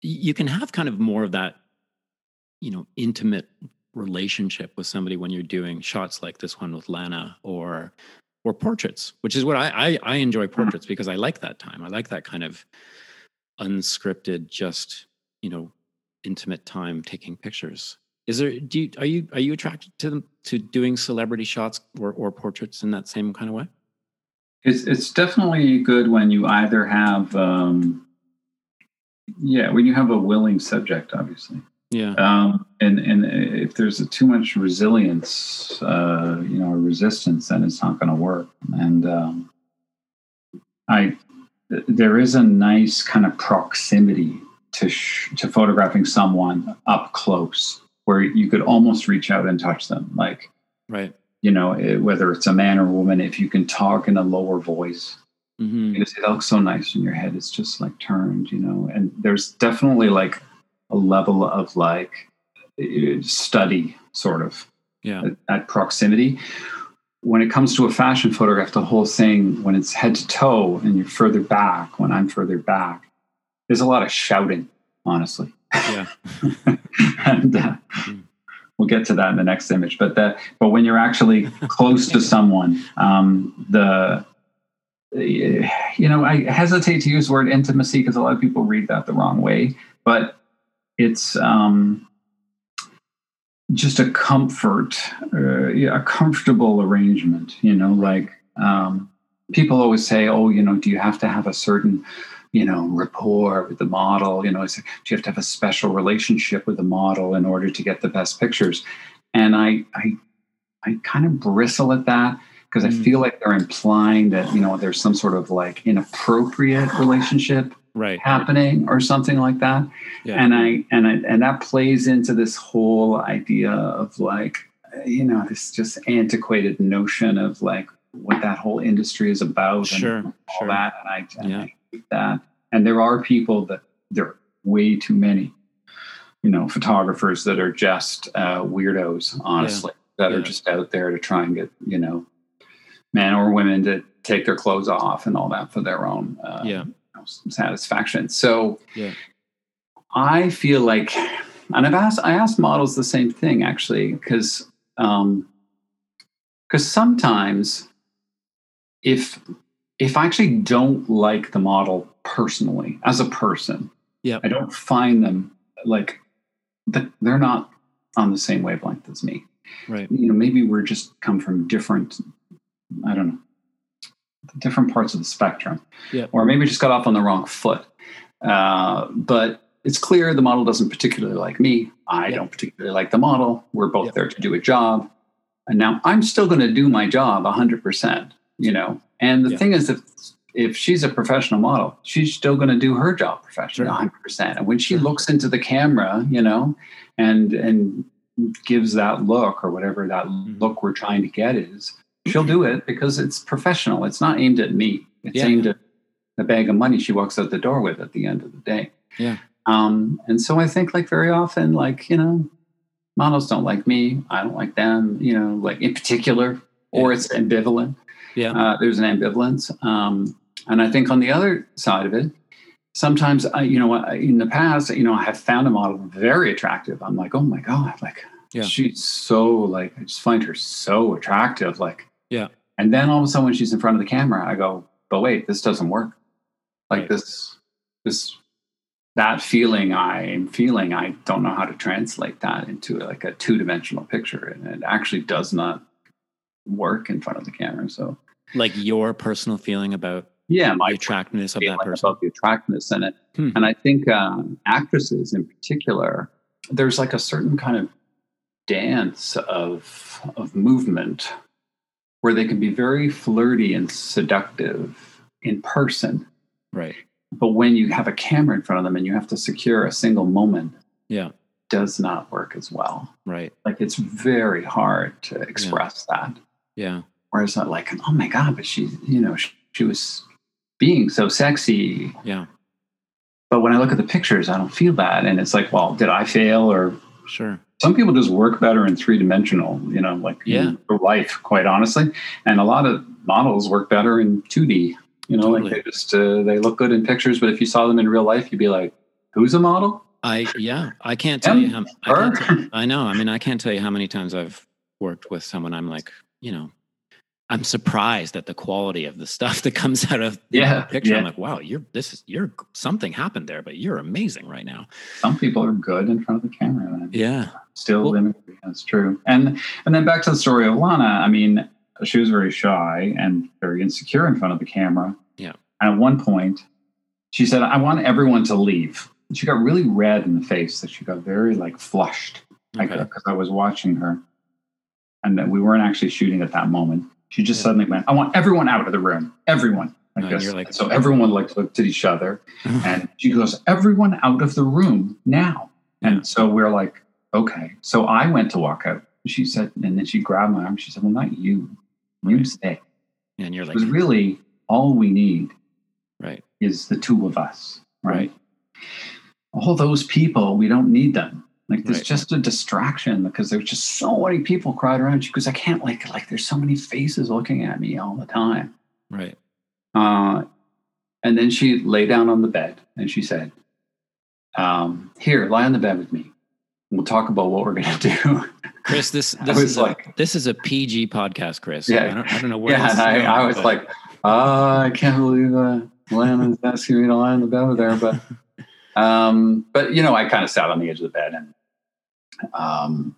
Speaker 1: You can have kind of more of that you know intimate relationship with somebody when you're doing shots like this one with Lana or or portraits, which is what I, I, I enjoy mm-hmm. portraits because I like that time. I like that kind of unscripted, just you know, intimate time taking pictures. Is there do you are you are you attracted to them to doing celebrity shots or, or portraits in that same kind of way?
Speaker 2: It's it's definitely good when you either have um yeah, when you have a willing subject, obviously.
Speaker 1: Yeah.
Speaker 2: Um, and and if there's a too much resilience, uh, you know, resistance, then it's not going to work. And um, I, there is a nice kind of proximity to sh- to photographing someone up close, where you could almost reach out and touch them, like
Speaker 1: right.
Speaker 2: You know, it, whether it's a man or a woman, if you can talk in a lower voice,
Speaker 1: mm-hmm.
Speaker 2: you say that looks so nice in your head. It's just like turned, you know. And there's definitely like a level of like study sort of
Speaker 1: yeah.
Speaker 2: at, at, proximity. When it comes to a fashion photograph the whole thing when it's head to toe and you're further back when i'm further back there's a lot of shouting honestly.
Speaker 1: Yeah.
Speaker 2: And uh, mm. we'll get to that in the next image. But that but when you're actually close to someone um, the you know i hesitate to use the word intimacy because a lot of people read that the wrong way. But it's um, just a comfort, uh, yeah, a comfortable arrangement. You know, like um, people always say, "Oh, you know, do you have to have a certain, you know, rapport with the model? You know, do you have to have a special relationship with the model in order to get the best pictures?" And I, I, I kind of bristle at that because I mm. feel like they're implying that you know there's some sort of like inappropriate relationship
Speaker 1: right.
Speaker 2: happening or something like that. Yeah. And I and I and that plays into this whole idea of like you know this just antiquated notion of like what that whole industry is about
Speaker 1: sure,
Speaker 2: and all
Speaker 1: sure.
Speaker 2: that. And I, and yeah. I hate that. And there are people that there are way too many, you know, photographers that are just uh, weirdos, honestly, yeah. that yeah. are just out there to try and get, you know, men or women to take their clothes off and all that for their own uh,
Speaker 1: yeah
Speaker 2: satisfaction. So
Speaker 1: yeah.
Speaker 2: I feel like, and I've asked, I asked models the same thing actually, because um, because sometimes if if I actually don't like the model personally as a person,
Speaker 1: yeah,
Speaker 2: I don't find them like they're not on the same wavelength as me.
Speaker 1: Right.
Speaker 2: You know, maybe we're just come from different, I don't know, different parts of the spectrum.
Speaker 1: Yeah.
Speaker 2: Or maybe just got off on the wrong foot. Uh, but it's clear the model doesn't particularly like me. I yeah. don't particularly like the model. We're both there to do a job. And now I'm still going to do my job 100%, you know. And the thing is, if, if she's a professional model, she's still going to do her job professionally sure. 100%. And when she looks into the camera, you know, and, and gives that look or whatever that mm-hmm. look we're trying to get is, she'll do it because it's professional. It's not aimed at me. It's yeah. aimed at the bag of money she walks out the door with at the end of the day.
Speaker 1: Yeah.
Speaker 2: Um, and so I think like very often, like, you know, models don't like me. I don't like them, you know, like in particular, or yeah. it's ambivalent.
Speaker 1: Yeah.
Speaker 2: Uh, there's an ambivalence. Um, and I think on the other side of it, sometimes I, you know, in the past, you know, I have found a model very attractive. I'm like, oh my God, like
Speaker 1: yeah.
Speaker 2: she's so like, I just find her so attractive. Like,
Speaker 1: yeah.
Speaker 2: And then all of a sudden when she's in front of the camera, I go, but wait, this doesn't work. Like right. this, this, that feeling I'm feeling, I don't know how to translate that into like a two dimensional picture. And it actually does not work in front of the camera. So,
Speaker 1: like your personal feeling about
Speaker 2: yeah, my
Speaker 1: the attractiveness of that person.
Speaker 2: About the attractiveness in it.
Speaker 1: Hmm.
Speaker 2: And I think um, actresses in particular, there's like a certain kind of dance of, of movement where they can be very flirty and seductive in person.
Speaker 1: Right.
Speaker 2: But when you have a camera in front of them and you have to secure a single moment,
Speaker 1: Yeah.
Speaker 2: does not work as well.
Speaker 1: Right.
Speaker 2: Like it's very hard to express that.
Speaker 1: Yeah.
Speaker 2: Whereas not like, oh my God, but she, you know, she, she was being so sexy.
Speaker 1: Yeah.
Speaker 2: But when I look at the pictures, I don't feel that. And it's like, well, did I fail? Or
Speaker 1: Sure.
Speaker 2: Some people just work better in three dimensional, you know, like
Speaker 1: Yeah.
Speaker 2: life, quite honestly. And a lot of models work better in 2D. You know,
Speaker 1: Totally.
Speaker 2: like they just uh, they look good in pictures, but if you saw them in real life, you'd be like, "Who's a model?"
Speaker 1: I yeah. I can't tell you how. I, tell- I know. I mean, I can't tell you how many times I've worked with someone. I'm like, you know, I'm surprised at the quality of the stuff that comes out of the
Speaker 2: Yeah,
Speaker 1: picture. I'm like, wow, you're this is you're something happened there, but you're amazing right now.
Speaker 2: Some people are good in front of the camera.
Speaker 1: Yeah.
Speaker 2: Still
Speaker 1: Well-
Speaker 2: limited. That's true. And and then back to the story of Lana. I mean, she was very shy and very insecure in front of the camera.
Speaker 1: Yeah.
Speaker 2: And at one point, she said, "I want everyone to leave." And she got really red in the face. That she got very like flushed. Like
Speaker 1: Okay.
Speaker 2: because I was watching her, and that we weren't actually shooting at that moment. She just
Speaker 1: Yeah.
Speaker 2: suddenly went, "I want everyone out of the room. Everyone." Like
Speaker 1: you're like-
Speaker 2: so everyone like looked at each other, and she goes, Everyone out of the room now. And so we're like, Okay. So I went to walk out. She said, and then she grabbed my arm. She said, Well, not you. You
Speaker 1: Right.
Speaker 2: stay.
Speaker 1: and you're like,
Speaker 2: was really all we need
Speaker 1: right.
Speaker 2: is the two of us. Right.
Speaker 1: Right.
Speaker 2: All those people, we don't need them. Like there's
Speaker 1: Right.
Speaker 2: just a distraction because there's just so many people crowded around. She goes, I can't like like there's so many faces looking at me all the time.
Speaker 1: Right.
Speaker 2: Uh, and then she lay down on the bed and she said, um, "Here, lie on the bed with me. We'll talk about what we're going to do."
Speaker 1: Chris, this this is a,
Speaker 2: like-
Speaker 1: this is a PG podcast, Chris.
Speaker 2: Yeah.
Speaker 1: I don't, I don't know where.
Speaker 2: yeah, and I, I was
Speaker 1: but-
Speaker 2: like, "Oh, I can't believe uh, Lana's asking me to lie on the bed her." But, um, but you know, I kind of sat on the edge of the bed and um,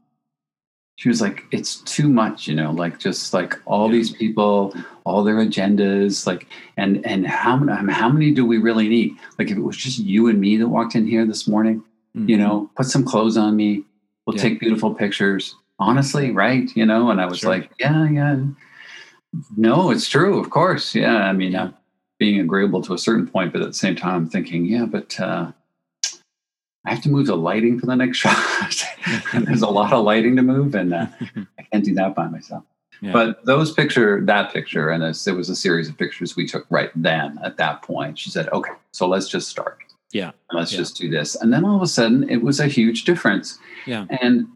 Speaker 2: she was like, "It's too much," you know, like just like all
Speaker 1: Yeah.
Speaker 2: these people, all their agendas, like, and and how many how many do we really need? Like, if it was just you and me that walked in here this morning, you
Speaker 1: Mhm.
Speaker 2: know, put some clothes on me, we'll
Speaker 1: Yeah.
Speaker 2: take beautiful pictures. Honestly, right? You know, and I was
Speaker 1: Sure.
Speaker 2: like, yeah, yeah. No, it's true, of course. Yeah, I mean, uh, being agreeable to a certain point, but at the same time, I'm thinking, yeah, but uh, I have to move the lighting for the next shot. and there's a lot of lighting to move, and uh, I can't do that by myself.
Speaker 1: Yeah.
Speaker 2: But those picture, that picture, and it was a series of pictures we took right then at that point. She said, okay, so let's just start.
Speaker 1: Yeah.
Speaker 2: Let's
Speaker 1: Yeah.
Speaker 2: just do this. And then all of a sudden, it was a huge difference.
Speaker 1: Yeah.
Speaker 2: And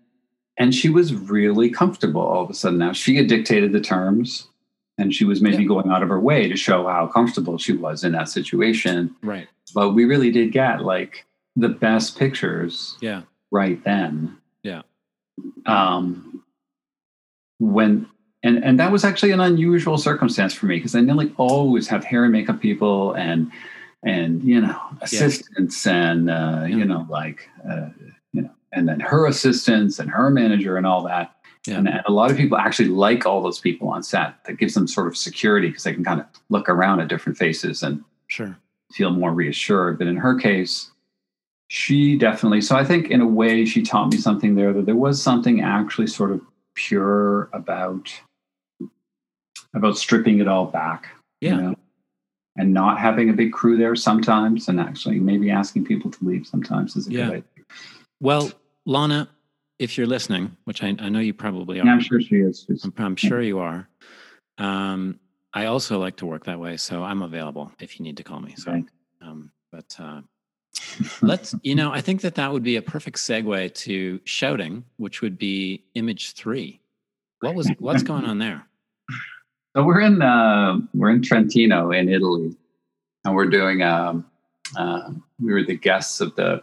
Speaker 2: and she was really comfortable all of a sudden now. She had dictated the terms and she was maybe
Speaker 1: Yeah.
Speaker 2: going out of her way to show how comfortable she was in that situation.
Speaker 1: Right.
Speaker 2: But we really did get like the best pictures
Speaker 1: Yeah.
Speaker 2: right then.
Speaker 1: Yeah.
Speaker 2: Um, when and and that was actually an unusual circumstance for me because I nearly always have hair and makeup people and and you know assistants and uh,
Speaker 1: Yeah.
Speaker 2: you know like uh, you know and then her assistants and her manager and all that.
Speaker 1: Yeah.
Speaker 2: And, and a lot of people actually like all those people on set. That gives them sort of security because they can kind of look around at different faces and
Speaker 1: Sure.
Speaker 2: feel more reassured. But in her case, she definitely, so I think in a way, she taught me something there that there was something actually sort of pure about about stripping it all back you
Speaker 1: Yeah.
Speaker 2: know, and not having a big crew there sometimes and actually maybe asking people to leave sometimes is a
Speaker 1: Yeah.
Speaker 2: good idea
Speaker 1: Well, Lana, if you're listening, which I, I know you probably are,
Speaker 2: and i'm sure she is She's-
Speaker 1: I'm, I'm sure you are. Um, I also like to work that way, so I'm available if you need to call me. So,
Speaker 2: Right.
Speaker 1: um, but uh, let's, you know, I think that that would be a perfect segue to shouting, which would be image three. What was what's going on there?
Speaker 2: So we're in uh, we're in Trentino in Italy, and we're doing. Um, uh, we were the guests of the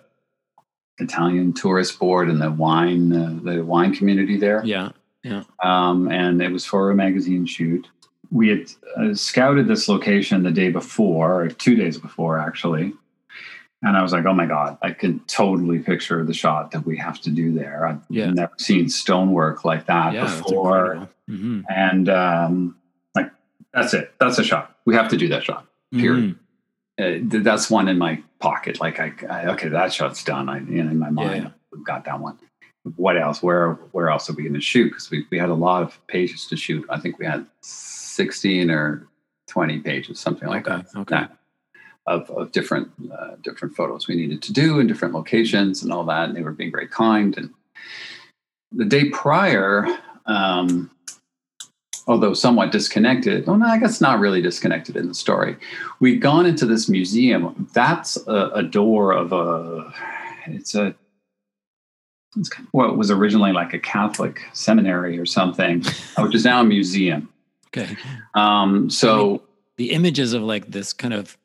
Speaker 2: Italian tourist board and the wine uh, the wine community there,
Speaker 1: Yeah, yeah,
Speaker 2: um, and it was for a magazine shoot. We had uh, scouted this location the day before, or two days before, actually, And I was like, oh my God, I can totally picture the shot that we have to do there. I've
Speaker 1: Yeah.
Speaker 2: never seen stonework like that
Speaker 1: Yeah,
Speaker 2: before.
Speaker 1: Mhm.
Speaker 2: And um, that's it. That's a shot. We have to do that shot. Period. Uh, th- that's one in my pocket. Like, I, I okay, that shot's done. I, you in my mind,
Speaker 1: Yeah.
Speaker 2: we've got that one. What else? Where, where else are we going to shoot? Because we, we had a lot of pages to shoot. I think we had 16 or 20 pages, something like
Speaker 1: Okay,
Speaker 2: that.
Speaker 1: okay.
Speaker 2: that of, of different uh, different photos we needed to do in different locations and all that. And they were being very kind. And the day prior, um, although somewhat disconnected, well, no, I guess not really disconnected in the story. We've gone into this museum. That's a, a door of a. It's a. It's kind of what was originally like a Catholic seminary or something, which is now a museum.
Speaker 1: Okay.
Speaker 2: Um, so
Speaker 1: The images of like this kind of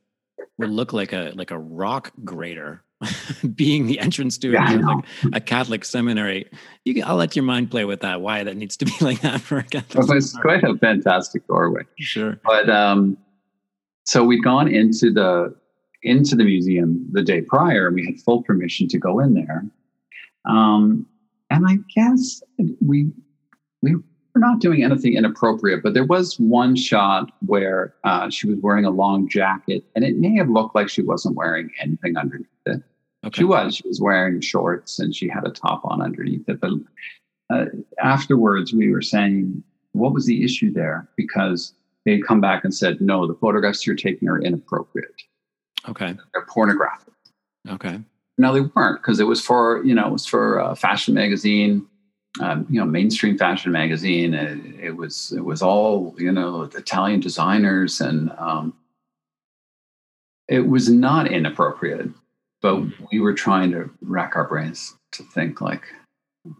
Speaker 1: would look like a like a rock grater being the entrance to a,
Speaker 2: Yeah,
Speaker 1: Catholic, a Catholic seminary. You can, I'll let your mind play with that. Why that needs to be like that for a Catholic
Speaker 2: it's
Speaker 1: seminary.
Speaker 2: quite a fantastic doorway.
Speaker 1: Sure.
Speaker 2: but um, so we'd gone into the into the museum the day prior and we had full permission to go in there um, and i guess we we were not doing anything inappropriate but there was one shot where uh, she was wearing a long jacket and it may have looked like she wasn't wearing anything underneath
Speaker 1: Okay.
Speaker 2: she was she was wearing shorts and she had a top on underneath it but uh, afterwards we were saying what was the issue there because they'd come back and said no the photographs you're taking are inappropriate
Speaker 1: Okay.
Speaker 2: they're pornographic
Speaker 1: Okay.
Speaker 2: no they weren't because it was for you know it was for a fashion magazine um, you know mainstream fashion magazine it, it was it was all you know italian designers and um, it was not inappropriate but we were trying to rack our brains to think like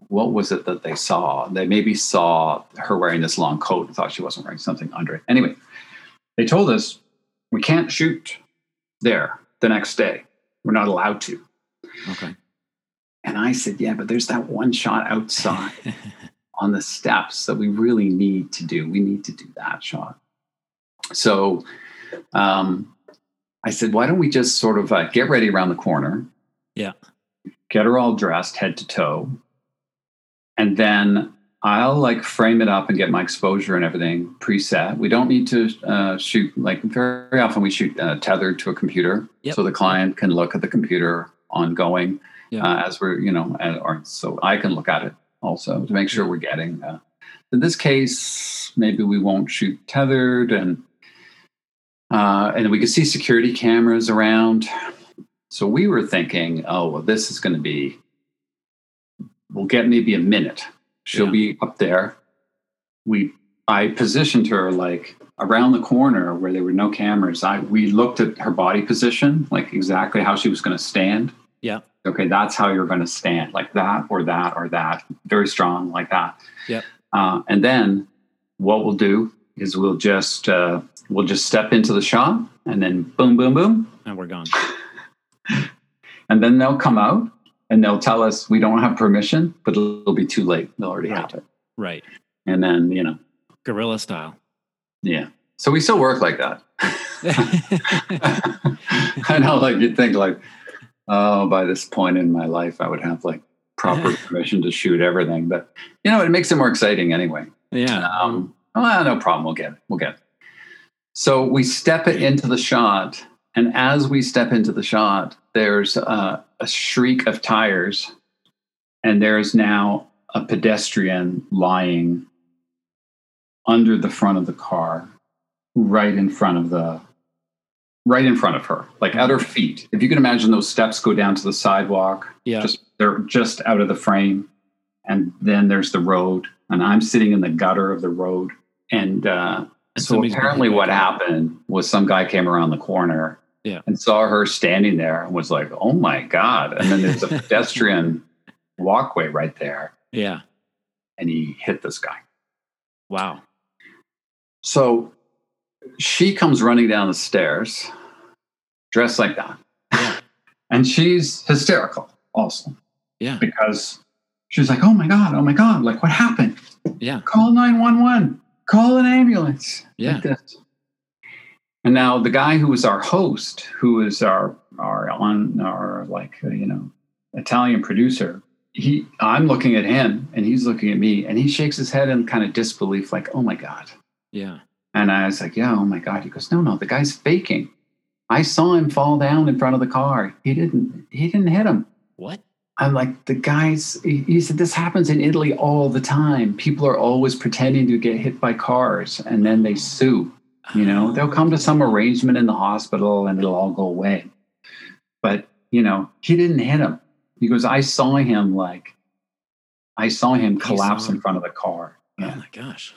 Speaker 2: what was it that they saw they maybe saw her wearing this long coat and thought she wasn't wearing something under it anyway they told us we can't shoot there the next day we're not allowed to
Speaker 1: Okay.
Speaker 2: and I said, Yeah, but there's that one shot outside on the steps that we really need to do. We need to do that shot. So um, I said, Why don't we just sort of uh, get ready around the corner?
Speaker 1: Yeah.
Speaker 2: Get her all dressed head to toe. And then I'll like frame it up and get my exposure and everything preset. We don't need to uh, shoot, like, very often we shoot uh, tethered to a computer
Speaker 1: Yep.
Speaker 2: so the client can look at the computer ongoing
Speaker 1: Yeah.
Speaker 2: uh, as we're, you know, and, or so I can look at it also to make sure we're getting. Uh, in this case, maybe we won't shoot tethered, and uh, and we could see security cameras around. So we were thinking, oh well, this is going to be. We'll get maybe a minute. She'll
Speaker 1: Yeah.
Speaker 2: be up there. We, I positioned her like around the corner where there were no cameras. I we looked at her body position, like exactly how she was going to stand
Speaker 1: Yeah.
Speaker 2: okay, that's how you're going to stand, like that or that or that, very strong, like that.
Speaker 1: Yeah.
Speaker 2: Uh, and then what we'll do is we'll just uh, we'll just step into the shot, and then boom, boom, boom,
Speaker 1: And we're gone.
Speaker 2: and then they'll come out and they'll tell us we don't have permission, but it'll be too late. They'll already
Speaker 1: Right.
Speaker 2: have it,
Speaker 1: Right.
Speaker 2: and then you know,
Speaker 1: Guerrilla style.
Speaker 2: yeah. So we still work like that. I know, like you'd think, like, oh, by this point in my life, I would have like proper permission to shoot everything. But you know, it makes it more exciting anyway.
Speaker 1: yeah.
Speaker 2: Um, well, no problem. We'll get it. We'll get it. So we step it into the shot, and as we step into the shot, there's a, a shriek of tires, and there's now a pedestrian lying under the front of the car, right in front of the, right in front of her, like at her feet. If you can imagine those steps go down to the sidewalk,
Speaker 1: Yeah.
Speaker 2: just they're just out of the frame and then there's the road and i'm sitting in the gutter of the road and uh, so apparently what
Speaker 1: by a car.
Speaker 2: happened was some guy came around the corner
Speaker 1: Yeah.
Speaker 2: and saw her standing there and was like oh my god and then there's a pedestrian walkway right there
Speaker 1: yeah.
Speaker 2: and he hit this guy
Speaker 1: Wow.
Speaker 2: so she comes running down the stairs dressed like that
Speaker 1: Yeah.
Speaker 2: and she's hysterical also
Speaker 1: Yeah.
Speaker 2: because she's like, "Oh my god, oh my god, like what happened?
Speaker 1: Yeah.
Speaker 2: Call nine one one, call an ambulance."
Speaker 1: Yeah.
Speaker 2: Like. And now the guy who was our host, who was our our on our like uh, you know Italian producer, he I'm looking at him and he's looking at me and he shakes his head in kind of disbelief, like, "Oh my god."
Speaker 1: Yeah.
Speaker 2: And I was like, "Yeah, oh my god." He goes, "No, no, the guy's faking. I saw him fall down in front of the car. He didn't. He didn't hit him."
Speaker 1: What?
Speaker 2: I'm like, the guys, he said, this happens in Italy all the time. People are always pretending to get hit by cars and then they sue. You know, they'll come to some arrangement in the hospital and it'll all go away. But, you know, he didn't hit him. He goes, I saw him like, I saw him collapse
Speaker 1: saw him.
Speaker 2: in front of the car.
Speaker 1: Oh my gosh.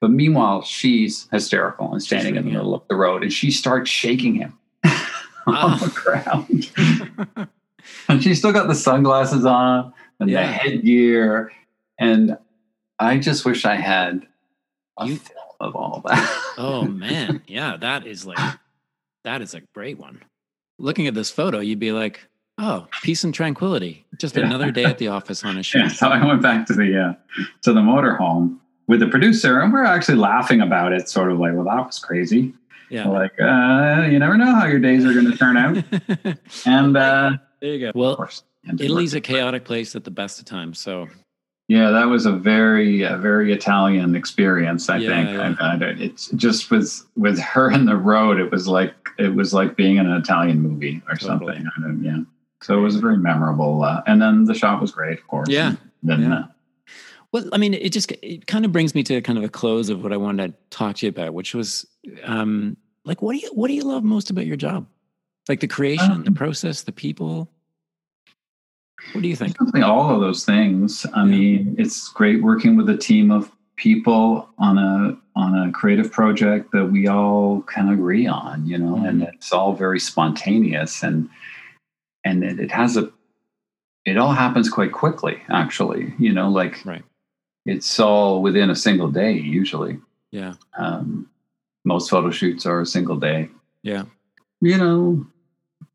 Speaker 2: But meanwhile, she's hysterical and standing in the middle of the road and she starts shaking him
Speaker 1: Ah.
Speaker 2: on the ground. and she's still got the sunglasses on and
Speaker 1: Yeah.
Speaker 2: the headgear. And I just wish I had a
Speaker 1: You-
Speaker 2: film of all that.
Speaker 1: oh man. Yeah, that is like that is a great one. Looking at this photo, you'd be like, oh, peace and tranquility. Just
Speaker 2: Yeah.
Speaker 1: another day at the office on a show.
Speaker 2: yeah, so I went back to the uh, to the motorhome with the producer, and we're actually laughing about it, sort of like, well, that was crazy.
Speaker 1: Yeah.
Speaker 2: Like, uh, you never know how your days are going to turn out. And uh,
Speaker 1: there you go. Well, Italy's a chaotic place at the best of times. So
Speaker 2: Yeah, that was a very, a very Italian experience. I
Speaker 1: Yeah,
Speaker 2: think
Speaker 1: yeah.
Speaker 2: I, I, it's just with with her in the road. It was like it was like being in an Italian movie or
Speaker 1: Totally.
Speaker 2: something. I don't, yeah, so it was very memorable. Uh, and then the shot was great, of course.
Speaker 1: Yeah,
Speaker 2: And then
Speaker 1: yeah.
Speaker 2: uh,
Speaker 1: Well, I mean, it just it kind of brings me to kind of a close of what I wanted to talk to you about, which was um, like, what do you what do you love most about your job? Like the creation, the
Speaker 2: Um,
Speaker 1: process, the people. What do you think?
Speaker 2: All of those things. I
Speaker 1: Yeah.
Speaker 2: mean, it's great working with a team of people on a on a creative project that we all can agree on, you know, and
Speaker 1: Mm-hmm.
Speaker 2: it's all very spontaneous and and it, it has a it all happens quite quickly, actually. You know, like
Speaker 1: Right.
Speaker 2: it's all within a single day usually.
Speaker 1: Yeah,
Speaker 2: Um, most photo shoots are a single day
Speaker 1: yeah,
Speaker 2: you know,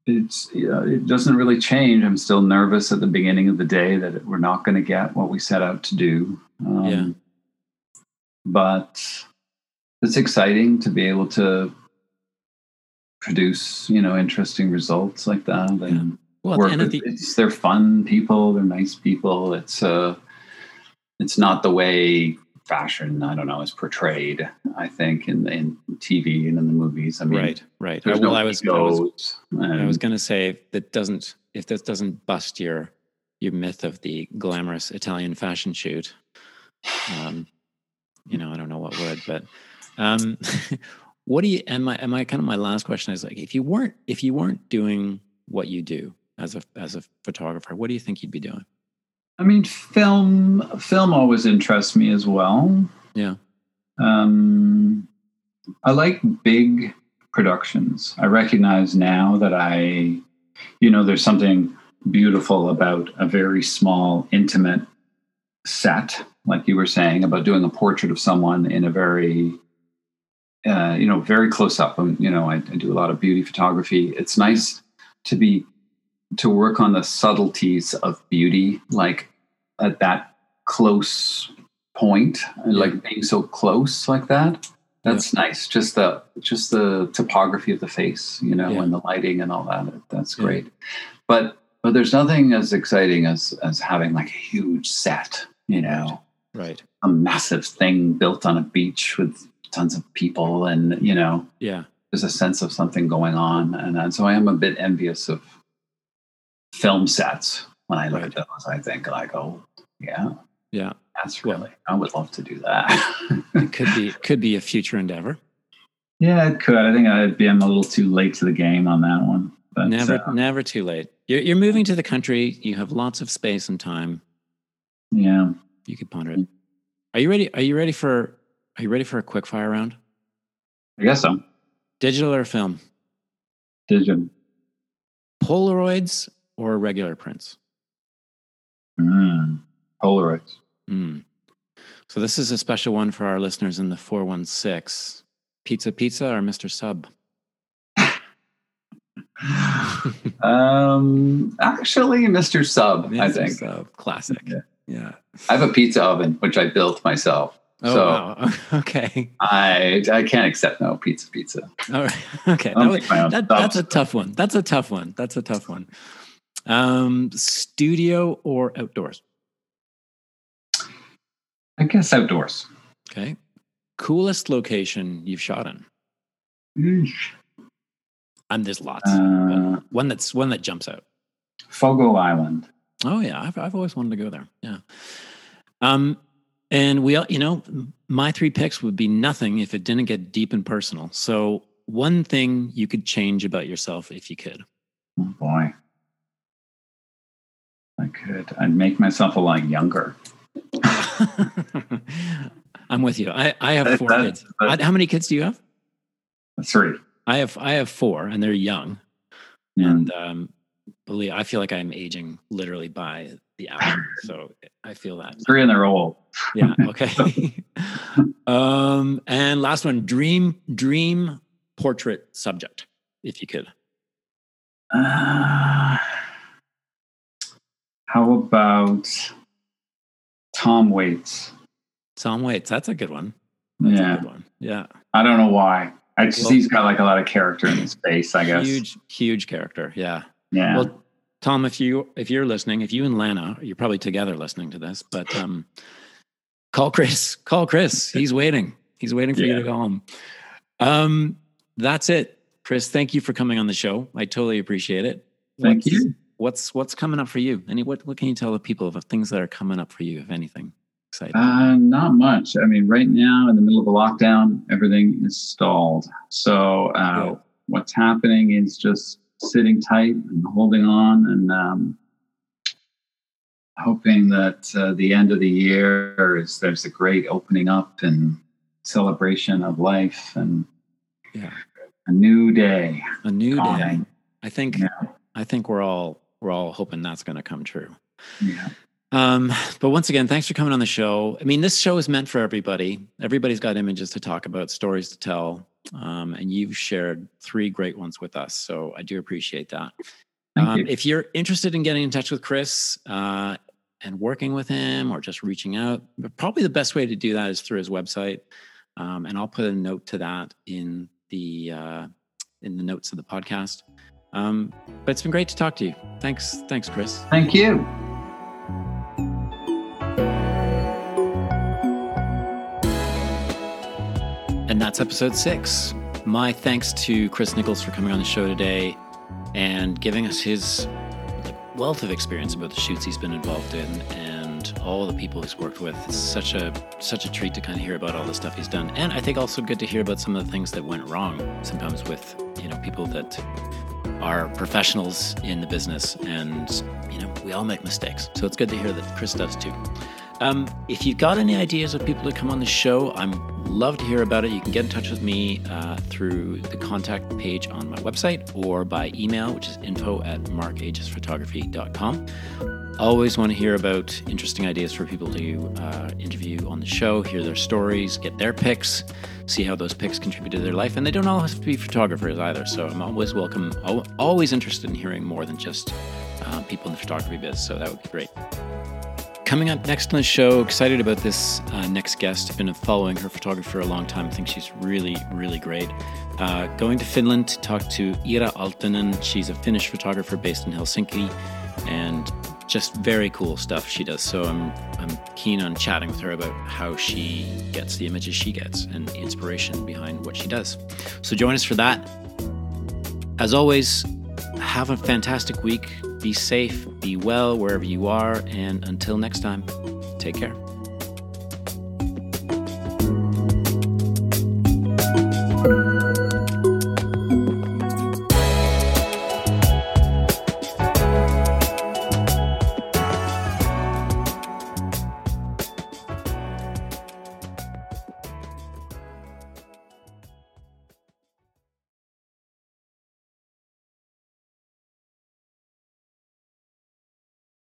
Speaker 2: it's yeah, it doesn't really change. I'm still nervous at the beginning of the day that we're not going to get what we set out to do. Um,
Speaker 1: Yeah.
Speaker 2: But it's exciting to be able to produce, you know, interesting results like that. And
Speaker 1: Well,
Speaker 2: work with,
Speaker 1: the
Speaker 2: it's they're fun people. They're nice people. It's uh, it's not the way fashion I don't know is portrayed. I think in in TV and in the movies. I mean,
Speaker 1: right, right.
Speaker 2: there's
Speaker 1: well,
Speaker 2: no
Speaker 1: I was, I was,
Speaker 2: and-
Speaker 1: was going to say that doesn't if this doesn't bust your your myth of the glamorous Italian fashion shoot, um, you know, I don't know what would, but um, what do you? And my and my kind of my last question is like, if you weren't if you weren't doing what you do as a as a photographer, what do you think you'd be doing?
Speaker 2: I mean, film film always interests me as well.
Speaker 1: Yeah,
Speaker 2: Um, I like big productions. I recognize now that I, you know, there's something beautiful about a very small, intimate set, like you were saying about doing a portrait of someone in a very, uh, you know, very close up. Um, you know, I, I do a lot of beauty photography. It's nice to be to work on the subtleties of beauty, like at that close point, like being so close like that. That's nice. Just the just the topography of the face, you know,
Speaker 1: Yeah.
Speaker 2: and the lighting and all that. That's
Speaker 1: Yeah.
Speaker 2: great. But but there's nothing as exciting as as having like a huge set, you know,
Speaker 1: right.
Speaker 2: a massive thing built on a beach with tons of people, and you know,
Speaker 1: Yeah,
Speaker 2: there's a sense of something going on, and, and so I am a bit envious of film sets when I look
Speaker 1: Right.
Speaker 2: at those. I think like, oh yeah,
Speaker 1: yeah.
Speaker 2: that's really. I would love to do that.
Speaker 1: It could be could be a future endeavor.
Speaker 2: yeah, it could. I think I'd be. I'm a little too late to the game on that one. But
Speaker 1: never
Speaker 2: uh,
Speaker 1: never too late. You're you're moving to the country. You have lots of space and time.
Speaker 2: yeah,
Speaker 1: You could ponder it. Are you ready? Are you ready for? Are you ready for a quick fire round?
Speaker 2: I guess so.
Speaker 1: Digital or film?
Speaker 2: Digital.
Speaker 1: Polaroids or regular prints?
Speaker 2: Mm. Polaroids.
Speaker 1: Hmm. So this is a special one for our listeners in the four one six. Pizza Pizza or Mr. Sub?
Speaker 2: um, actually, Mr. Sub. I think
Speaker 1: Sub, classic.
Speaker 2: Yeah.
Speaker 1: Yeah.
Speaker 2: I have a pizza oven which I built myself. Oh, so
Speaker 1: wow. okay.
Speaker 2: I I can't accept no pizza pizza.
Speaker 1: All right. Okay. That, that, that's a tough one. That's a tough one. That's a tough one. Um, studio or outdoors?
Speaker 2: I guess outdoors.
Speaker 1: Okay. Coolest location you've shot in? Eesh. And there's lots. Uh, one that's one that jumps out.
Speaker 2: Fogo Island.
Speaker 1: Oh yeah, I've I've always wanted to go there. Yeah. Um, and we, you know, my three picks would be nothing if it didn't get deep and personal. So, one thing you could change about yourself if you could.
Speaker 2: Oh boy, could. I'd make myself a lot younger.
Speaker 1: I'm with you. I, I have four that, kids. That, how many kids do you have?
Speaker 2: Three.
Speaker 1: I have I have four, and they're young. And um, believe I feel like I'm aging literally by the hour. So I feel that
Speaker 2: three and they're old.
Speaker 1: yeah. Okay. um, and last one: dream dream portrait subject, if you could. Uh,
Speaker 2: how about Tom Waits?
Speaker 1: Tom Waits. That's a good one. That's
Speaker 2: yeah.
Speaker 1: Good one. Yeah.
Speaker 2: I don't know why. I just well, he's got like a lot of character in his face. I guess
Speaker 1: huge, huge character. Yeah.
Speaker 2: Yeah.
Speaker 1: Well, Tom, if you if you're listening, if you and Lana, you're probably together listening to this, but um, call Chris. Call Chris. He's waiting. He's waiting for yeah. you to go home. Um, that's it, Chris. Thank you for coming on the show. I totally appreciate it.
Speaker 2: Thank you.
Speaker 1: What's what's coming up for you? Any what what can you tell the people of things that are coming up for you, if anything? Exciting.
Speaker 2: Uh, not much. I mean, right now in the middle of a lockdown, everything is stalled. So uh, yeah. what's happening is just sitting tight and holding on and um, hoping that uh, the end of the year is there's a great opening up and celebration of life and
Speaker 1: yeah.
Speaker 2: a new day.
Speaker 1: A new day. I think yeah. I think we're all we're all hoping that's going to come true.
Speaker 2: Yeah.
Speaker 1: Um, but once again, thanks for coming on the show. I mean, this show is meant for everybody. Everybody's got images to talk about, stories to tell, um, and you've shared three great ones with us. So I do appreciate that. Um, you. If you're interested in getting in touch with Chris uh, and working with him, or just reaching out, probably the best way to do that is through his website. Um, and I'll put a note to that in the uh, in the notes of the podcast. Um, but it's been great to talk to you. Thanks, thanks, Chris.
Speaker 2: Thank you.
Speaker 1: And that's episode six. My thanks to Chris Nichols for coming on the show today and giving us his wealth of experience about the shoots he's been involved in and all the people he's worked with. It's such a such a treat to kind of hear about all the stuff he's done. And I think also good to hear about some of the things that went wrong sometimes with, you know, people that are professionals in the business and you know, we all make mistakes. So it's good to hear that Chris does too. Um, if you've got any ideas of people to come on the show, I'm love to hear about it. You can get in touch with me uh, through the contact page on my website or by email, which is info at markagesphotography.com. Always want to hear about interesting ideas for people to uh, interview on the show, hear their stories, get their picks, see how those picks contribute to their life. And they don't all have to be photographers either. So I'm always welcome, always interested in hearing more than just uh, people in the photography biz. So that would be great. Coming up next on the show, excited about this uh, next guest. I've been following her photography for a long time. I think she's really, really great. Uh, going to Finland to talk to Ira Altonen. She's a Finnish photographer based in Helsinki and just very cool stuff she does. So I'm, I'm keen on chatting with her about how she gets the images she gets and the inspiration behind what she does. So join us for that. As always, have a fantastic week. Be safe, be well wherever you are, and until next time, take care.